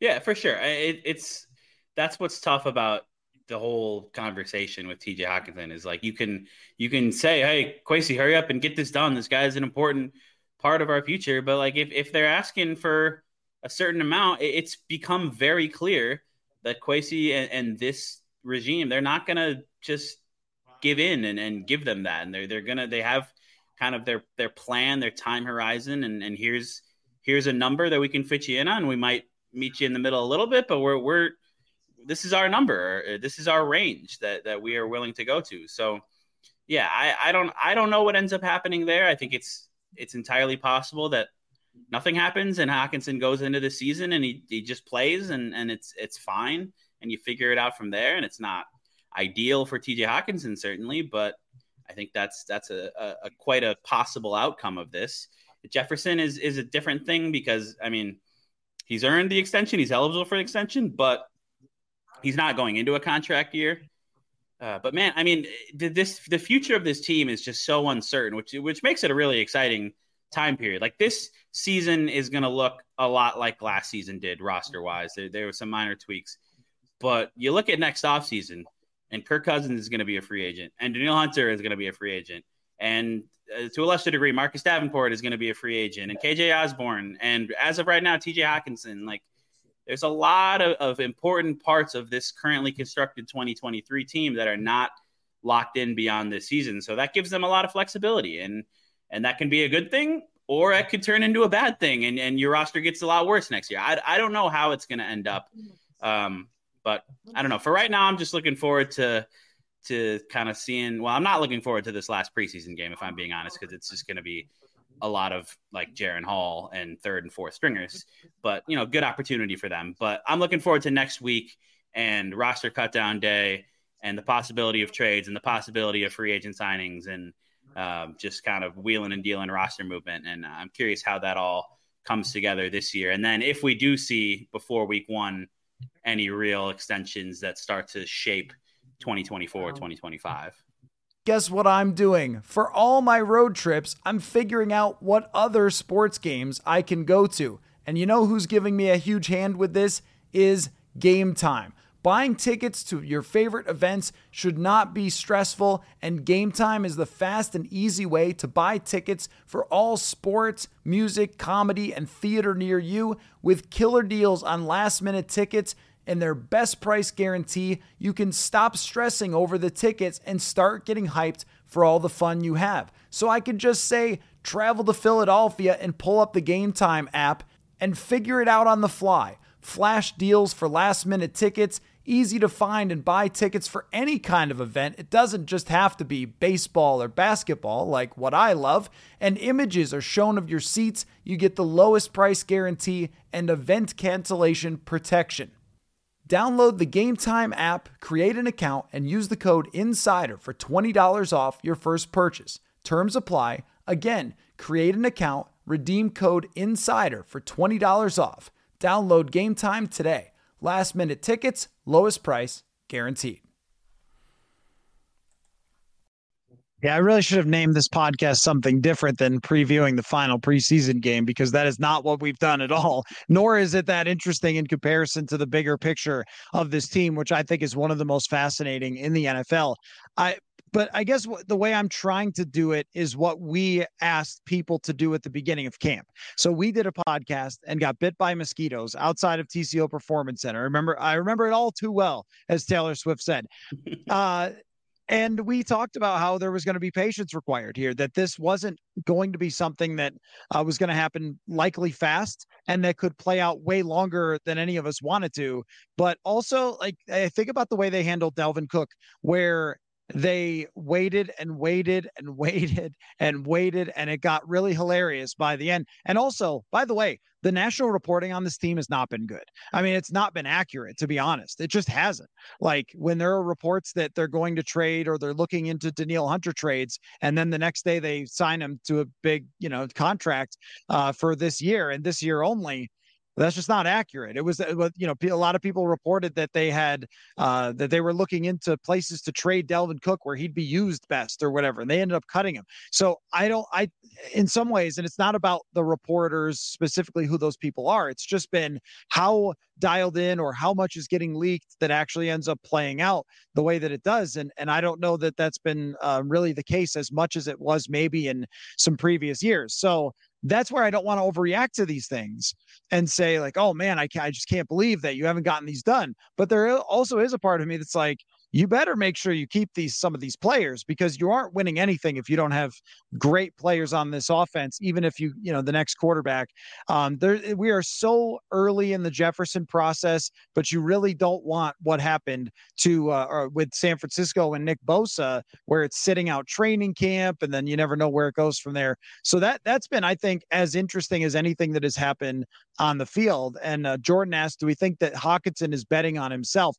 Yeah, for sure. It, it's that's what's tough about the whole conversation with TJ Hockenson is like you can you can say, Hey, Kwesi, hurry up and get this done. This guy is an important part of our future. But like if, if they're asking for a certain amount, it's become very clear that Kwesi and, and this regime, they're not gonna just give in and, and give them that. And they're they're gonna they have kind of their their plan, their time horizon, and, and here's here's a number that we can fit you in on. We might meet you in the middle a little bit, but we're we're this is our number. Uh, this is our range that that we are willing to go to. So, yeah, I, I don't I don't know what ends up happening there. I think it's it's entirely possible that nothing happens and Hockenson goes into the season and he, he just plays and, and it's it's fine and you figure it out from there and it's not ideal for TJ Hockenson certainly, but I think that's that's a, a, a, quite a possible outcome of this. Jefferson is is a different thing because I mean he's earned the extension, he's eligible for an extension, but he's not going into a contract year. Uh, but man, I mean, this the future of this team is just so uncertain, which which makes it a really exciting time period. Like this season is going to look a lot like last season did roster wise. There, there were some minor tweaks, but you look at next offseason, and Kirk Cousins is going to be a free agent, and Danielle Hunter is going to be a free agent, and uh, to a lesser degree, Marcus Davenport is going to be a free agent, and KJ Osborn, and as of right now, TJ Hockenson, Like there's a lot of, of important parts of this currently constructed 2023 team that are not locked in beyond this season. So that gives them a lot of flexibility and and that can be a good thing or it could turn into a bad thing and, and your roster gets a lot worse next year. I, I don't know how it's going to end up. Um, but I don't know. For right now, I'm just looking forward to to kind of seeing. Well, I'm not looking forward to this last preseason game, if I'm being honest, because it's just going to be a lot of like Jaren Hall and third and fourth stringers, but you know, good opportunity for them. But I'm looking forward to next week and roster cut down day and the possibility of trades and the possibility of free agent signings and um, just kind of wheeling and dealing roster movement. And I'm curious how that all comes together this year. And then if we do see before week one any real extensions that start to shape 2024, 2025 guess what I'm doing? For all my road trips, I'm figuring out what other sports games I can go to. And you know who's giving me a huge hand with this? Is Game Time. Buying tickets to your favorite events should not be stressful, and Game Time is the fast and easy way to buy tickets for all sports, music, comedy, and theater near you with killer deals on last minute tickets and their best price guarantee, you can stop stressing over the tickets and start getting hyped for all the fun you have. So I could just say, travel to Philadelphia and pull up the Game Time app and figure it out on the fly. Flash deals for last minute tickets, easy to find and buy tickets for any kind of event. It doesn't just have to be baseball or basketball, like what I love. And images are shown of your seats. You get the lowest price guarantee and event cancellation protection. Download the Game Time app, create an account, and use the code INSIDER for $20 off your first purchase. Terms apply. Again, create an account, redeem code INSIDER for $20 off. Download Game Time today. Last minute tickets, lowest price, guaranteed. Yeah, I really should have named this podcast something different than previewing the final preseason game because that is not what we've done at all. Nor is it that interesting in comparison to the bigger picture of this team, which I think is one of the most fascinating in the NFL. I but I guess the way I'm trying to do it is what we asked people to do at the beginning of camp. So we did a podcast and got bit by mosquitoes outside of TCO Performance Center. Remember, I remember it all too well, as Taylor Swift said. Uh, and we talked about how there was going to be patience required here, that this wasn't going to be something that uh, was going to happen likely fast and that could play out way longer than any of us wanted to. But also, like, I think about the way they handled Dalvin Cook, where they waited and waited and waited and waited and it got really hilarious by the end. And also by the way the national reporting on this team has not been good. I mean it's not been accurate to be honest. It just hasn't. Like when there are reports that they're going to trade or they're looking into Danielle Hunter trades and then the next day they sign him to a big you know contract uh, for this year and this year only that's just not accurate. It was, you know, a lot of people reported that they had uh, that they were looking into places to trade Dalvin Cook where he'd be used best or whatever, and they ended up cutting him. So I don't, I, in some ways, and it's not about the reporters specifically who those people are. It's just been how dialed in or how much is getting leaked that actually ends up playing out the way that it does. And and I don't know that that's been uh, really the case as much as it was maybe in some previous years. So that's where I don't want to overreact to these things and say like, oh man, I, I just can't believe that you haven't gotten these done. But there also is a part of me that's like, you better make sure you keep these some of these players because you aren't winning anything if you don't have great players on this offense even if you you know the next quarterback. Um there we are so early in the jefferson process but you really don't want what happened to uh with san francisco and nick bosa where it's sitting out training camp and then you never know where it goes from there. So that that's been i think as interesting as anything that has happened on the field. And uh, jordan asked do we think that Hockenson is betting on himself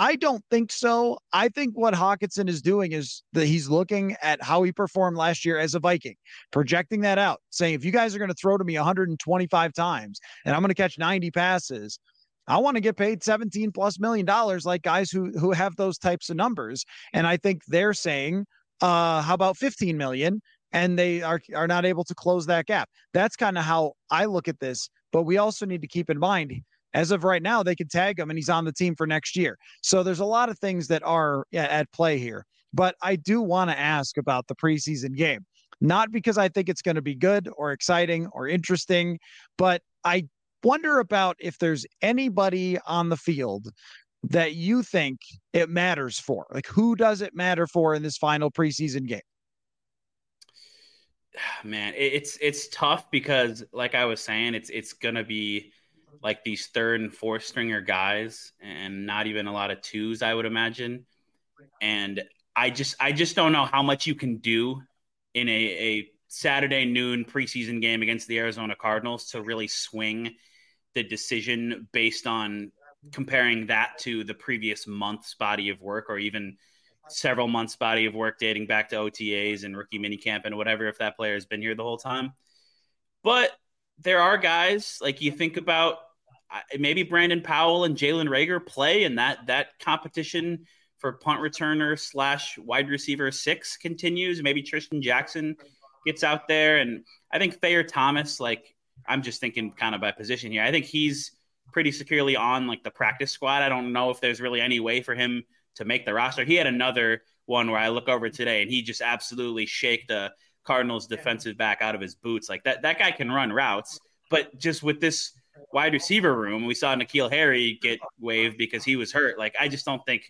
I don't think so. I think what Hockenson is doing is that he's looking at how he performed last year as a Viking, projecting that out, saying if you guys are going to throw to me 125 times and I'm going to catch 90 passes, I want to get paid 17 plus million dollars like guys who who have those types of numbers. And I think they're saying, uh, how about 15 million? And they are are not able to close that gap. That's kind of how I look at this. But we also need to keep in mind as of right now, they can tag him and he's on the team for next year. So there's a lot of things that are at play here. But I do want to ask about the preseason game, not because I think it's going to be good or exciting or interesting, but I wonder about if there's anybody on the field that you think it matters for. Like, who does it matter for in this final preseason game? Man, it's it's tough because, like I was saying, it's it's gonna be like these third and fourth stringer guys and not even a lot of twos, I would imagine. And I just I just don't know how much you can do in a, a Saturday noon preseason game against the Arizona Cardinals to really swing the decision based on comparing that to the previous month's body of work or even several months body of work dating back to OTAs and rookie minicamp and whatever if that player has been here the whole time. But there are guys like you think about maybe Brandon Powell and Jalen Reagor play, and that that competition for punt returner slash wide receiver six continues. Maybe Trishton Jackson gets out there, and I think Thayer Thomas. Like I'm just thinking kind of by position here. I think he's pretty securely on like the practice squad. I don't know if there's really any way for him to make the roster. He had another one where I look over today, and he just absolutely shaked the Cardinals defensive back out of his boots. Like that that guy can run routes, but just with this wide receiver room. We saw N'Keal Harry get waived because he was hurt. Like I just don't think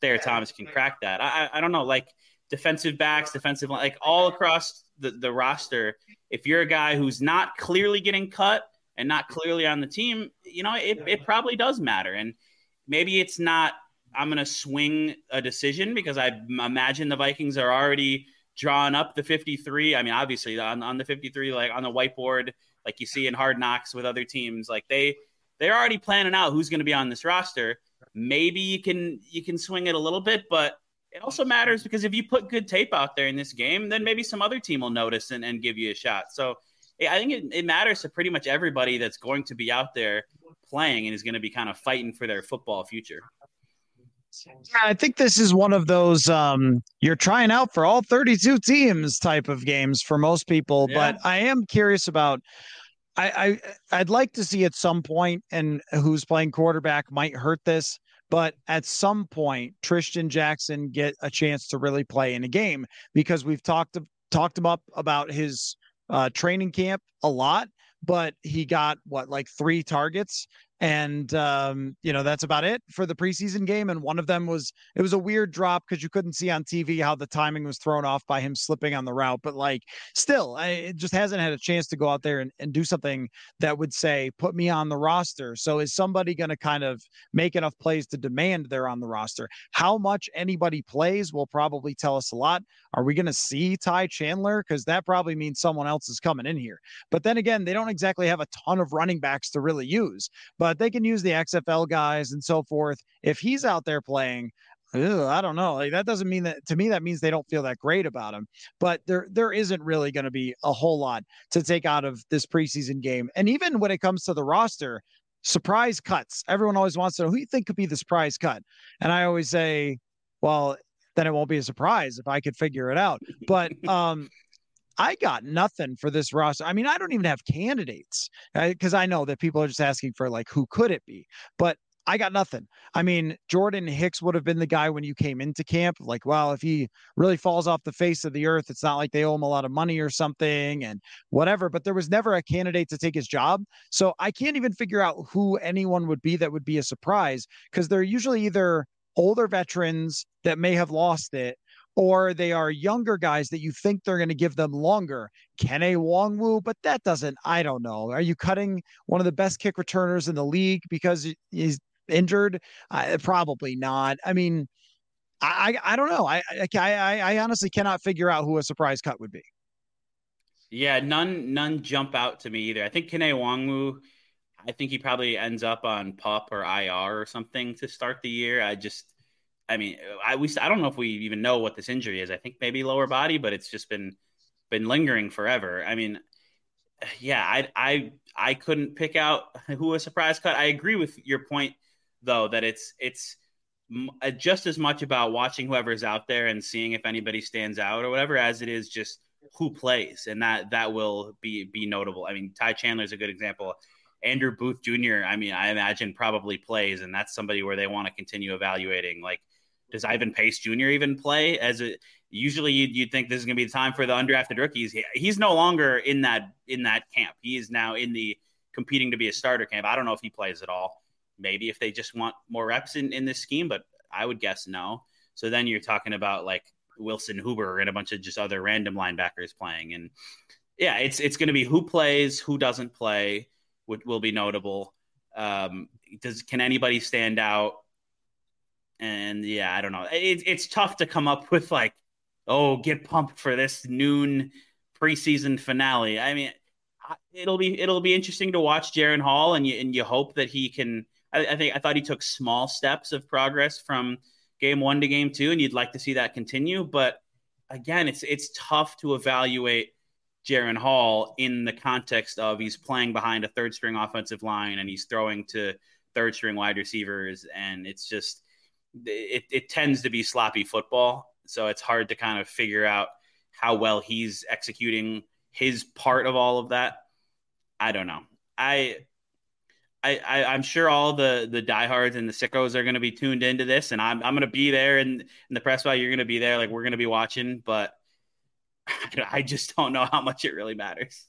Thayer Thomas can crack that. I, I don't know, like defensive backs, defensive like all across the, the roster. If you're a guy who's not clearly getting cut and not clearly on the team, you know, it, it probably does matter. And maybe it's not I'm going to swing a decision because I imagine the Vikings are already drawing up the 53. I mean, obviously on, on the 53, like on the whiteboard, like you see in Hard Knocks with other teams. Like they they're already planning out who's going to be on this roster. Maybe you can you can swing it a little bit, but it also matters because if you put good tape out there in this game, then maybe some other team will notice and, and give you a shot. So I think it, it matters to pretty much everybody that's going to be out there playing and is going to be kind of fighting for their football future. Yeah, I think this is one of those um, you're trying out for all 32 teams type of games for most people. Yeah. But I am curious about I, I I'd like to see at some point, and who's playing quarterback might hurt this, but at some point, Trishton Jackson get a chance to really play in a game because we've talked talked about about his uh, training camp a lot, but he got what like three targets and um, you know that's about it for the preseason game. And one of them was it was a weird drop because you couldn't see on TV how the timing was thrown off by him slipping on the route. But like, still, I, it just hasn't had a chance to go out there and, and do something that would say put me on the roster. So is somebody going to kind of make enough plays to demand they're on the roster? How much anybody plays will probably tell us a lot. Are we going to see Ty Chandler? Because that probably means someone else is coming in here. But then again, they don't exactly have a ton of running backs to really use. But but they can use the XFL guys and so forth. If he's out there playing, Ew, I don't know. Like that doesn't mean that to me. That means they don't feel that great about him. But there, there isn't really going to be a whole lot to take out of this preseason game. And even when it comes to the roster, surprise cuts. Everyone always wants to know who you think could be the surprise cut. And I always say, well, then it won't be a surprise if I could figure it out. But um, I got nothing for this roster. I mean, I don't even have candidates because I know that people are just asking for like who could it be, but I got nothing. I mean, Jordan Hicks would have been the guy when you came into camp. Like, well, if he really falls off the face of the earth, it's not like they owe him a lot of money or something and whatever. But there was never a candidate to take his job. So I can't even figure out who anyone would be that would be a surprise because they're usually either older veterans that may have lost it or they are younger guys that you think they're going to give them longer. Kene Nwangwu, but that doesn't, I don't know. Are you cutting one of the best kick returners in the league because he's injured? Probably not. I mean, I, I, don't know. I, I, I honestly cannot figure out who a surprise cut would be. Yeah, none, none jump out to me either. I think Kene Nwangwu, I think he probably ends up on pup or IR or something to start the year. I just, I mean, I we I don't know if we even know what this injury is. I think maybe lower body, but it's just been been lingering forever. I mean, yeah, I I I couldn't pick out who a surprise cut. I agree with your point though that it's it's uh, just as much about watching whoever's out there and seeing if anybody stands out or whatever as it is just who plays and that that will be be notable. I mean, Ty Chandler is a good example. Andrew Booth Jr. I mean, I imagine probably plays, and that's somebody where they want to continue evaluating. Like, does Ivan Pace Jr. even play? As a usually you'd, you'd think this is going to be the time for the undrafted rookies. He, he's no longer in that in that camp. He is now in the competing to be a starter camp. I don't know if he plays at all. Maybe if they just want more reps in, in this scheme, but I would guess no. So then you're talking about like Wilson Huber and a bunch of just other random linebackers playing. And yeah, it's it's going to be who plays, who doesn't play, will, will be notable. Um, does can anybody stand out? And yeah, I don't know. It, it's tough to come up with like, oh, get pumped for this noon preseason finale. I mean, it'll be it'll be interesting to watch Jaren Hall, and you and you hope that he can. I, I think I thought he took small steps of progress from game one to game two, and you'd like to see that continue. But again, it's it's tough to evaluate Jaren Hall in the context of he's playing behind a third string offensive line and he's throwing to third string wide receivers, and it's just it, it tends to be sloppy football. So it's hard to kind of figure out how well he's executing his part of all of that. I don't know. I I, I am sure all the the diehards and the sickos are going to be tuned into this, and I'm I'm going to be there, and in the press box you're going to be there, like we're going to be watching, but I just don't know how much it really matters.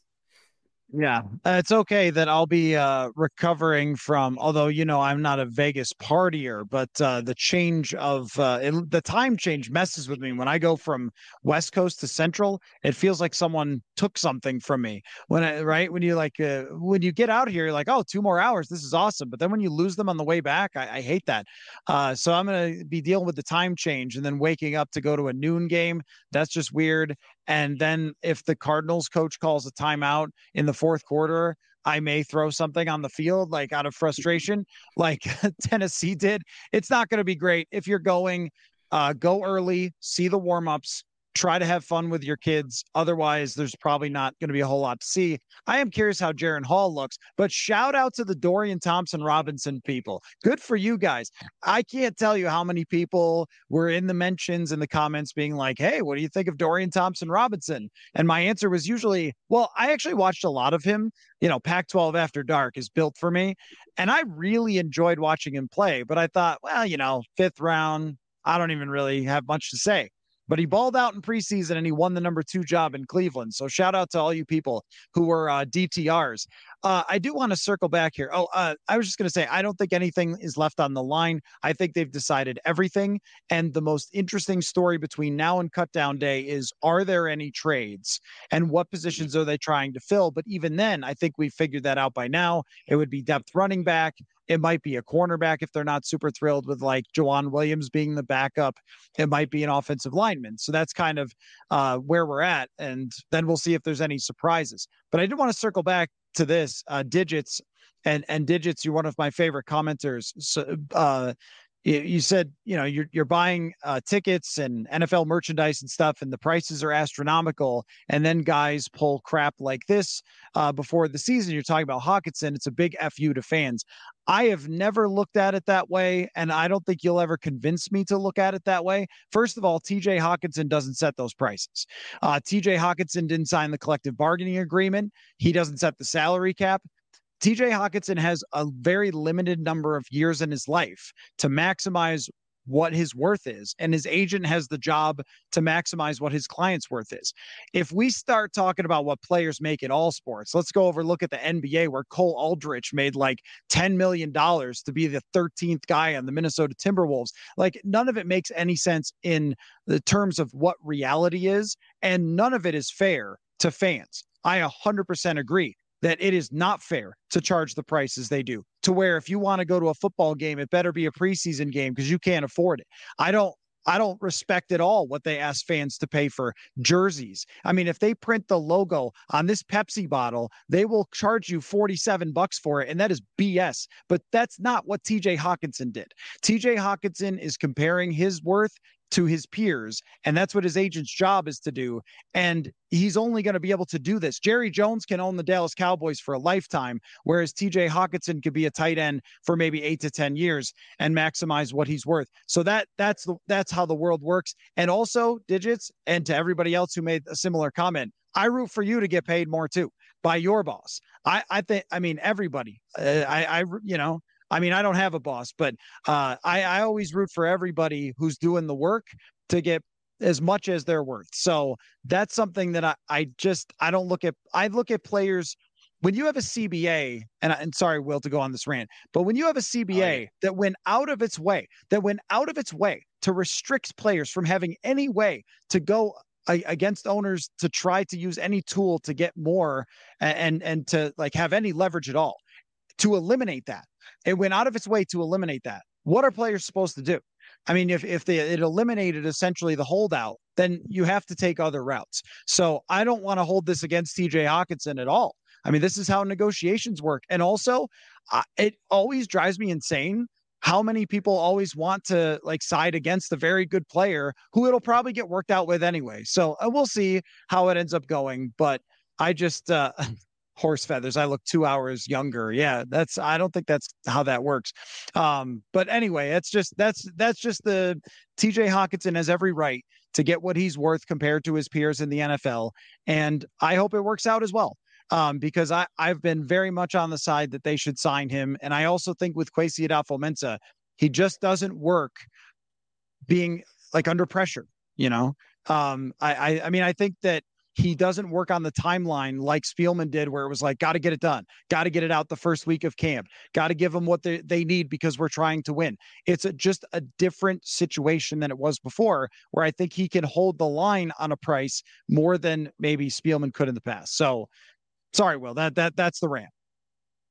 Yeah, uh, it's okay that I'll be uh, recovering from. Although you know I'm not a Vegas partier, but uh, the change of uh, it, the time change messes with me. When I go from West Coast to Central, it feels like someone took something from me. When I right when you like uh, when you get out here, you're like, oh, two more hours, this is awesome. But then when you lose them on the way back, I, I hate that. Uh, so I'm gonna be dealing with the time change and then waking up to go to a noon game. That's just weird. And then if the Cardinals coach calls a timeout in the fourth quarter, I may throw something on the field like out of frustration, like Tennessee did. It's not going to be great. If you're going, uh, go early, see the warm-ups, try to have fun with your kids. Otherwise, there's probably not going to be a whole lot to see. I am curious how Jaren Hall looks, but shout out to the Dorian Thompson Robinson people. Good for you guys. I can't tell you how many people were in the mentions in the comments being like, hey, what do you think of Dorian Thompson Robinson? And my answer was usually, well, I actually watched a lot of him. You know, Pac 12 After Dark is built for me. And I really enjoyed watching him play, but I thought, well, you know, fifth round, I don't even really have much to say but he balled out in preseason and he won the number two job in Cleveland. So shout out to all you people who were uh, DTRs. Uh, I do want to circle back here. Oh, uh, I was just going to say, I don't think anything is left on the line. I think they've decided everything. And the most interesting story between now and cutdown day is are there any trades and what positions are they trying to fill? But even then, I think we figured that out by now. It would be depth running back. It might be a cornerback if they're not super thrilled with like Joejuan Williams being the backup. It might be an offensive lineman. So that's kind of uh, where we're at. And then we'll see if there's any surprises. But I did want to circle back to this uh, digits and and digits you're one of my favorite commenters so uh you said you know you're you're buying uh, tickets and NFL merchandise and stuff, and the prices are astronomical. And then guys pull crap like this uh, before the season. You're talking about Hockenson; It's a big fu to fans. I have never looked at it that way, and I don't think you'll ever convince me to look at it that way. First of all, TJ Hockenson doesn't set those prices. Uh, TJ Hockenson didn't sign the collective bargaining agreement. He doesn't set the salary cap. TJ Hockenson has a very limited number of years in his life to maximize what his worth is. And his agent has the job to maximize what his client's worth is. If we start talking about what players make in all sports, let's go over look at the NBA where Cole Aldrich made like $10 million to be the 13th guy on the Minnesota Timberwolves. Like none of it makes any sense in the terms of what reality is, and none of it is fair to fans. I 100% agree that it is not fair to charge the prices they do. To where if you want to go to a football game, it better be a preseason game because you can't afford it. I don't I don't respect at all what they ask fans to pay for jerseys. I mean, if they print the logo on this Pepsi bottle, they will charge you 47 bucks for it. And that is BS. But that's not what TJ Hockenson did. TJ Hockenson is comparing his worth to his peers. And that's what his agent's job is to do. And he's only going to be able to do this. Jerry Jones can own the Dallas Cowboys for a lifetime, whereas TJ Hockenson could be a tight end for maybe eight to 10 years and maximize what he's worth. So that that's the that's how the world works. And also digits, and to everybody else who made a similar comment, I root for you to get paid more too by your boss. I I think I mean everybody. Uh, I I you know I mean, I don't have a boss, but uh, I, I always root for everybody who's doing the work to get as much as they're worth. So that's something that I, I just I don't look at. I look at players when you have a CBA, and, and sorry, Will, to go on this rant, but when you have a CBA that went out of its way, that went out of its way to restrict players from having any way to go against owners to try to use any tool to get more and and to like have any leverage at all to eliminate that it went out of its way to eliminate that. What are players supposed to do? I mean, if if they, it eliminated essentially the holdout, then you have to take other routes. So I don't want to hold this against TJ Hockenson at all. I mean, this is how negotiations work. And also, uh, it always drives me insane how many people always want to like side against a very good player who it'll probably get worked out with anyway. So uh, we'll see how it ends up going. But I just, uh, horse feathers. I look two hours younger. Yeah, that's I don't think that's how that works. Um, but anyway, it's just that's that's just the TJ Hockenson has every right to get what he's worth compared to his peers in the NFL. And I hope it works out as well. Um, because I, I've been very much on the side that they should sign him. And I also think with Kwesi Adofo-Mensah, he just doesn't work being like under pressure, you know. Um, I, I I mean, I think that he doesn't work on the timeline like Spielman did, where it was like, got to get it done, got to get it out the first week of camp, got to give them what they, they need because we're trying to win. It's a, just a different situation than it was before, where I think he can hold the line on a price more than maybe Spielman could in the past. So, sorry, Will, that that that's the rant.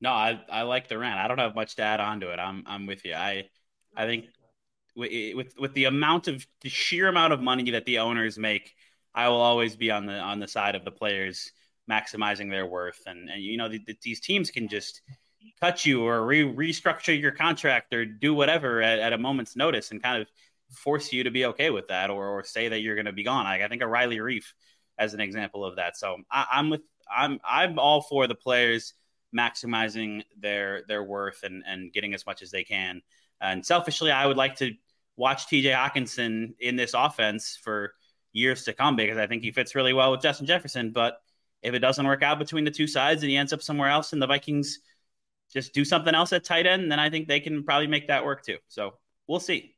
No, I I like the rant. I don't have much to add on to it. I'm I'm with you. I I think with with the amount of the sheer amount of money that the owners make I will always be on the on the side of the players maximizing their worth, and and you know the, the, these teams can just cut you or re- restructure your contract or do whatever at, at, a moment's notice and kind of force you to be okay with that or, or say that you're going to be gone. I think a Riley Reiff as an example of that. So I, I'm with I'm I'm all for the players maximizing their their worth and and getting as much as they can. And selfishly, I would like to watch TJ Hockenson in this offense for years to come because I think he fits really well with Justin Jefferson. But if it doesn't work out between the two sides and he ends up somewhere else and the Vikings just do something else at tight end, then I think they can probably make that work too. So we'll see.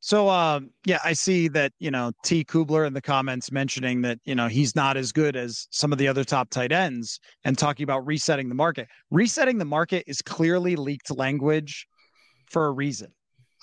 So um, yeah, I see that you know T Kubler in the comments mentioning that you know he's not as good as some of the other top tight ends and talking about resetting the market. Resetting the market is clearly leaked language for a reason.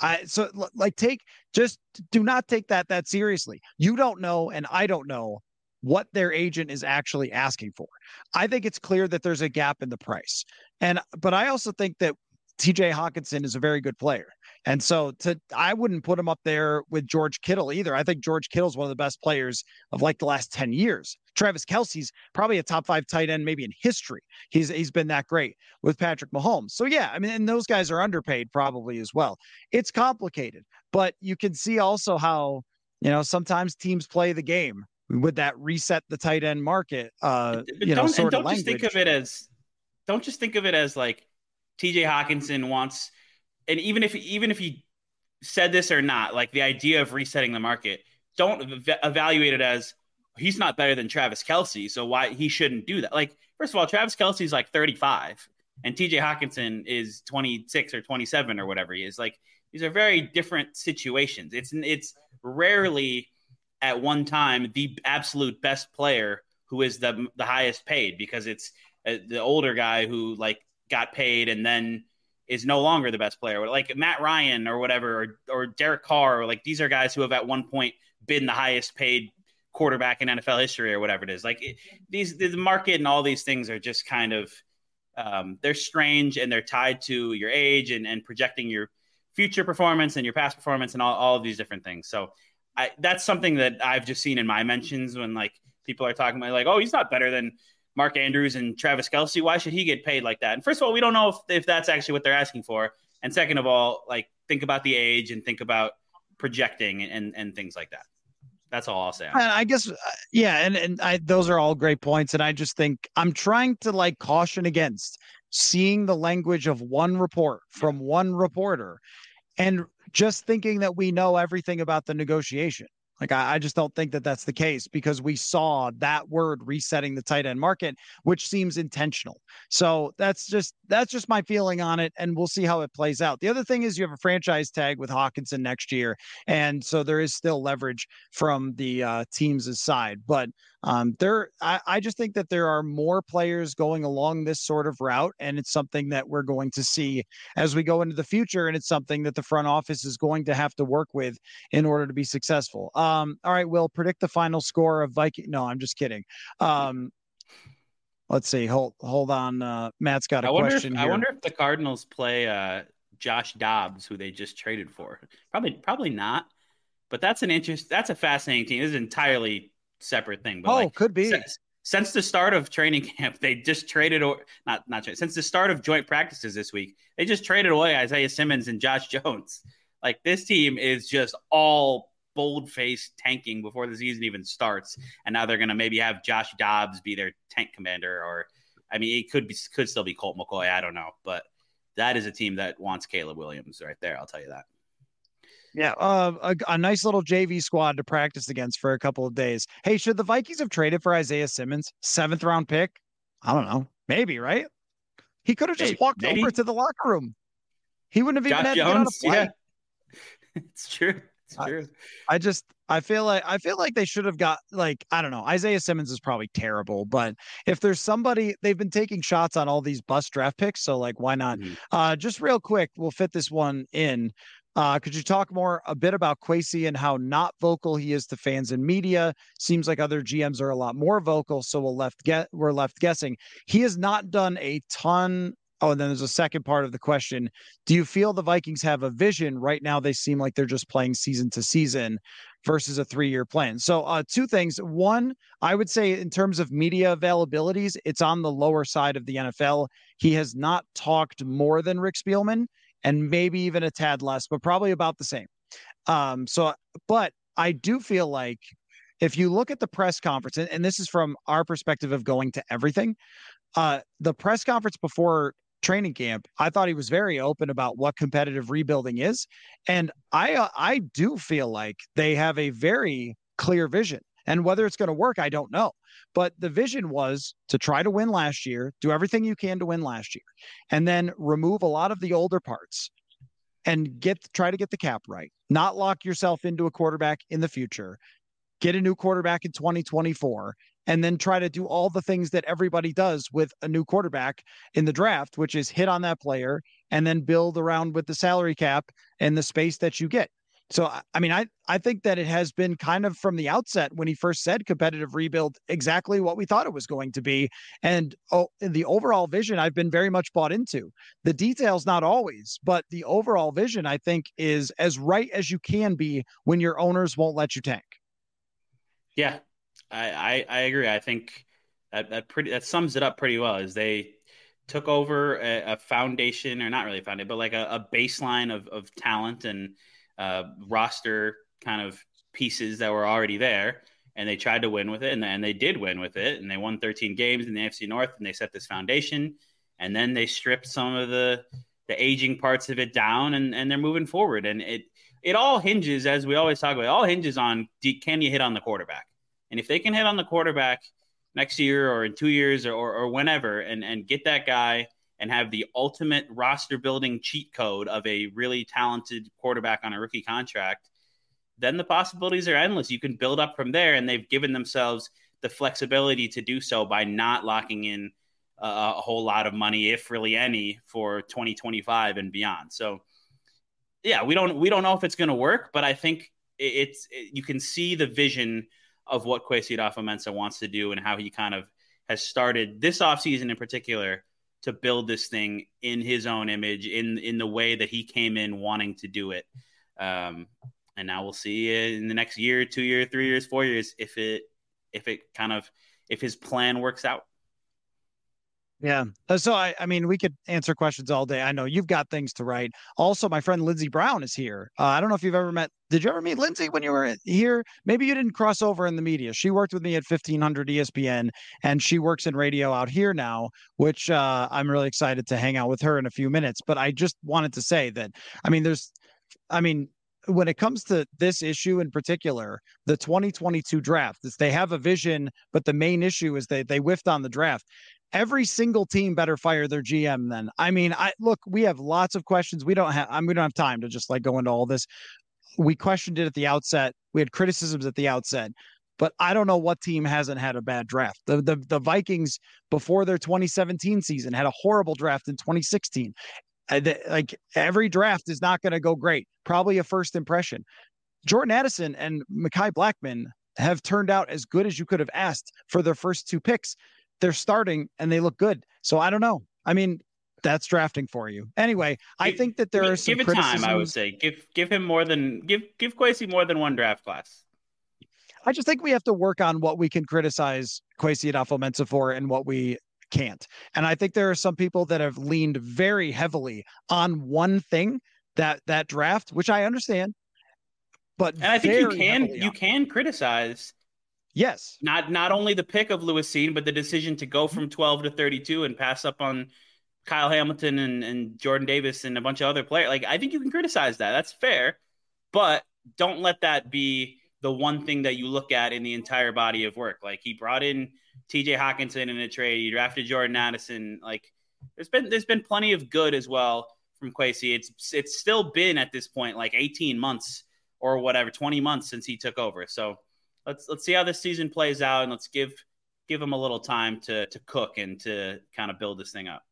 I so like take just do not take that that seriously. You don't know and I don't know what their agent is actually asking for. I think it's clear that there's a gap in the price. And but I also think that TJ Hockenson is a very good player. And so to I wouldn't put him up there with George Kittle either. I think George Kittle's one of the best players of like the last 10 years. Travis Kelce's probably a top five tight end, maybe in history. He's he's been that great with Patrick Mahomes. So yeah, I mean, and those guys are underpaid probably as well. It's complicated, but you can see also how you know sometimes teams play the game with that reset the tight end market. Uh, you know, sort don't of just think of it as don't just think of it as like TJ Hockenson wants, and even if even if he said this or not, like the idea of resetting the market, don't evaluate it as he's not better than Travis Kelce, so why he shouldn't do that. Like, first of all, Travis Kelce is like 35, and TJ Hockenson is 26 or 27 or whatever he is. Like, these are very different situations. It's it's rarely at one time the absolute best player who is the the highest paid because it's uh, the older guy who like got paid and then is no longer the best player. Like Matt Ryan or whatever, or, or Derek Carr, or like these are guys who have at one point been the highest paid quarterback in NFL history or whatever it is. Like it, these, the market and all these things are just kind of um, they're strange and they're tied to your age and, and projecting your future performance and your past performance and all, all of these different things. So I, that's something that I've just seen in my mentions when like people are talking about like, oh, he's not better than Mark Andrews and Travis Kelce. Why should he get paid like that? And first of all, we don't know if, if that's actually what they're asking for. And second of all, like think about the age and think about projecting and, and things like that. That's all I'll say. And I guess, uh, yeah, and and I, those are all great points. And I just think I'm trying to like caution against seeing the language of one report from one reporter, and just thinking that we know everything about the negotiation. Like I, I, just don't think that that's the case because we saw that word resetting the tight end market, which seems intentional. So that's just that's just my feeling on it, and we'll see how it plays out. The other thing is you have a franchise tag with Hockenson next year, and so there is still leverage from the uh, teams' side. But um, there, I, I just think that there are more players going along this sort of route, and it's something that we're going to see as we go into the future, and it's something that the front office is going to have to work with in order to be successful. Um, all right, Will predict the final score of Viking. No, I'm just kidding. Um, let's see. Hold hold on. Uh, Matt's got a I question. If, here. I wonder if the Cardinals play uh, Josh Dobbs, who they just traded for. Probably probably not. But that's an interest. That's a fascinating team. This is entirely separate thing. But oh, like, could be. Since, since, the start of training camp, they just traded or not not since the start of joint practices this week, they just traded away Isaiah Simmons and Josh Jones. Like this team is just all bold faced tanking before the season even starts, and now they're gonna maybe have Josh Dobbs be their tank commander, or I mean, it could be could still be Colt McCoy. I don't know, but that is a team that wants Caleb Williams right there. I'll tell you that. Yeah, uh, a, a, nice little JV squad to practice against for a couple of days. Hey, should the Vikings have traded for Isaiah Simmons, seventh round pick? I don't know. Maybe, right? He could have just maybe, walked maybe. over to the locker room. He wouldn't have even Josh had Jones, to get on a flight. Yeah. it's true. It's true. I, I just I feel like I feel like they should have got like I don't know. Isaiah Simmons is probably terrible, but if there's somebody they've been taking shots on all these bust draft picks, so like why not? Mm-hmm. Uh, just real quick, we'll fit this one in. Uh, could you talk more a bit about Kwesi and how not vocal he is to fans and media? Seems like other GMs are a lot more vocal, so we'll left get we're left guessing. He has not done a ton. Oh, and then there's a second part of the question. Do you feel the Vikings have a vision right now? They seem like they're just playing season to season versus a three year plan. So, uh, two things. One, I would say in terms of media availabilities, it's on the lower side of the NFL. He has not talked more than Rick Spielman and maybe even a tad less, but probably about the same. Um, so, but I do feel like if you look at the press conference, and, and this is from our perspective of going to everything, uh, the press conference before training camp, I thought he was very open about what competitive rebuilding is, and I uh, I do feel like they have a very clear vision. And whether it's going to work, I don't know. But the vision was to try to win last year, do everything you can to win last year, and then remove a lot of the older parts and get try to get the cap right. Not lock yourself into a quarterback in the future. Get a new quarterback in 2024 and then try to do all the things that everybody does with a new quarterback in the draft, which is hit on that player and then build around with the salary cap and the space that you get. So I mean, I I think that it has been kind of from the outset when he first said competitive rebuild exactly what we thought it was going to be, and oh, the overall vision I've been very much bought into. The details not always, but the overall vision I think is as right as you can be when your owners won't let you tank. Yeah, I I, I agree. I think that that pretty that sums it up pretty well. Is they took over a, a foundation, or not really founded, but like a, a baseline of of talent and uh, roster kind of pieces that were already there, and they tried to win with it, and, and they did win with it, and they won 13 games in the AFC North, and they set this foundation, and then they stripped some of the the aging parts of it down, and and they're moving forward, and it it all hinges, as we always talk about, it all hinges on can you hit on the quarterback, and if they can hit on the quarterback next year or in two years or, or, or whenever, and and get that guy and have the ultimate roster building cheat code of a really talented quarterback on a rookie contract, then the possibilities are endless. You can build up from there, and they've given themselves the flexibility to do so by not locking in a whole lot of money, if really any, for 2025 and beyond. So, yeah, we don't we don't know if it's going to work, but I think it's it, you can see the vision of what Kwesi Adofo-Mensah wants to do and how he kind of has started this offseason in particular to build this thing in his own image, in in the way that he came in wanting to do it. Um, and now we'll see in the next year, two year, three years, four years if it if it kind of if his plan works out. Yeah. Uh, so I, I mean, we could answer questions all day. I know you've got things to write. Also, my friend Lindsey Brown is here. Uh, I don't know if you've ever met. Did you ever meet Lindsay when you were here? Maybe you didn't cross over in the media. She worked with me at 1500 ESPN, and she works in radio out here now. Which uh, I'm really excited to hang out with her in a few minutes. But I just wanted to say that I mean, there's, I mean, when it comes to this issue in particular, the 2022 draft, is they have a vision, but the main issue is they they whiffed on the draft. Every single team better fire their GM then. I mean, I look, we have lots of questions. We don't have I mean, we don't have time to just like go into all this. We questioned it at the outset. We had criticisms at the outset. But I don't know what team hasn't had a bad draft. The, the the Vikings before their 2017 season had a horrible draft in 2016 uh, like every draft is not going to go great. Probably a first impression. Jordan Addison and Mekhi Blackmon have turned out as good as you could have asked for their first two picks. They're starting and they look good. So I don't know. I mean, that's drafting for you. Anyway, I think that there give, are some give it time. I would say give give him more than give give Kwesi more than one draft class. I just think we have to work on what we can criticize Kwesi Adofo-Mensah for and what we can't. And I think there are some people that have leaned very heavily on one thing that that draft, which I understand. But and I think you can you can criticize Yes. Not not only the pick of Lewis Cine, but the decision to go from 12 to 32 and pass up on Kyle Hamilton and, and Jordan Davis and a bunch of other players. Like I think you can criticize that. That's fair. But don't let that be the one thing that you look at in the entire body of work. Like he brought in TJ Hockenson in a trade. he drafted Jordan Addison. Like there's been there's been plenty of good as well from Kwesi. It's it's still been at this point like 18 months or whatever, 20 months since he took over. So let's let's see how this season plays out and let's give give him a little time to to cook and to kind of build this thing up.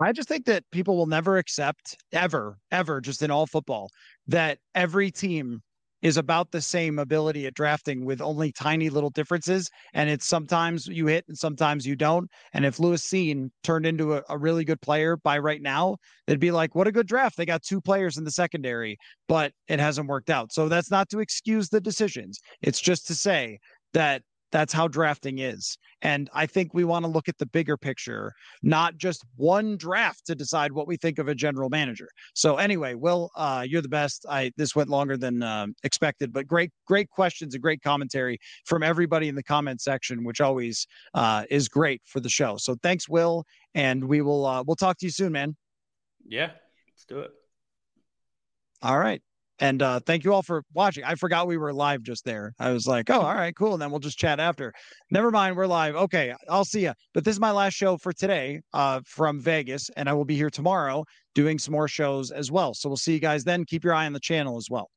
I just think that people will never accept ever, ever, just in all football, that every team is about the same ability at drafting with only tiny little differences. And it's sometimes you hit and sometimes you don't. And if Lewis Cine turned into a, a, really good player by right now, they'd be like, what a good draft. They got two players in the secondary, but it hasn't worked out. So that's not to excuse the decisions. It's just to say that that's how drafting is. And I think we want to look at the bigger picture, not just one draft to decide what we think of a general manager. So anyway, Will, uh, you're the best. I this went longer than uh, expected, but great, great questions and great commentary from everybody in the comment section, which always uh, is great for the show. So thanks, Will, and we will uh, we'll talk to you soon, man. Yeah, let's do it. All right. And uh, thank you all for watching. I forgot we were live just there. I was like, oh, all right, cool. And then we'll just chat after. Never mind, we're live. Okay, I'll see you. But this is my last show for today uh, from Vegas, and I will be here tomorrow doing some more shows as well. So we'll see you guys then. Keep your eye on the channel as well.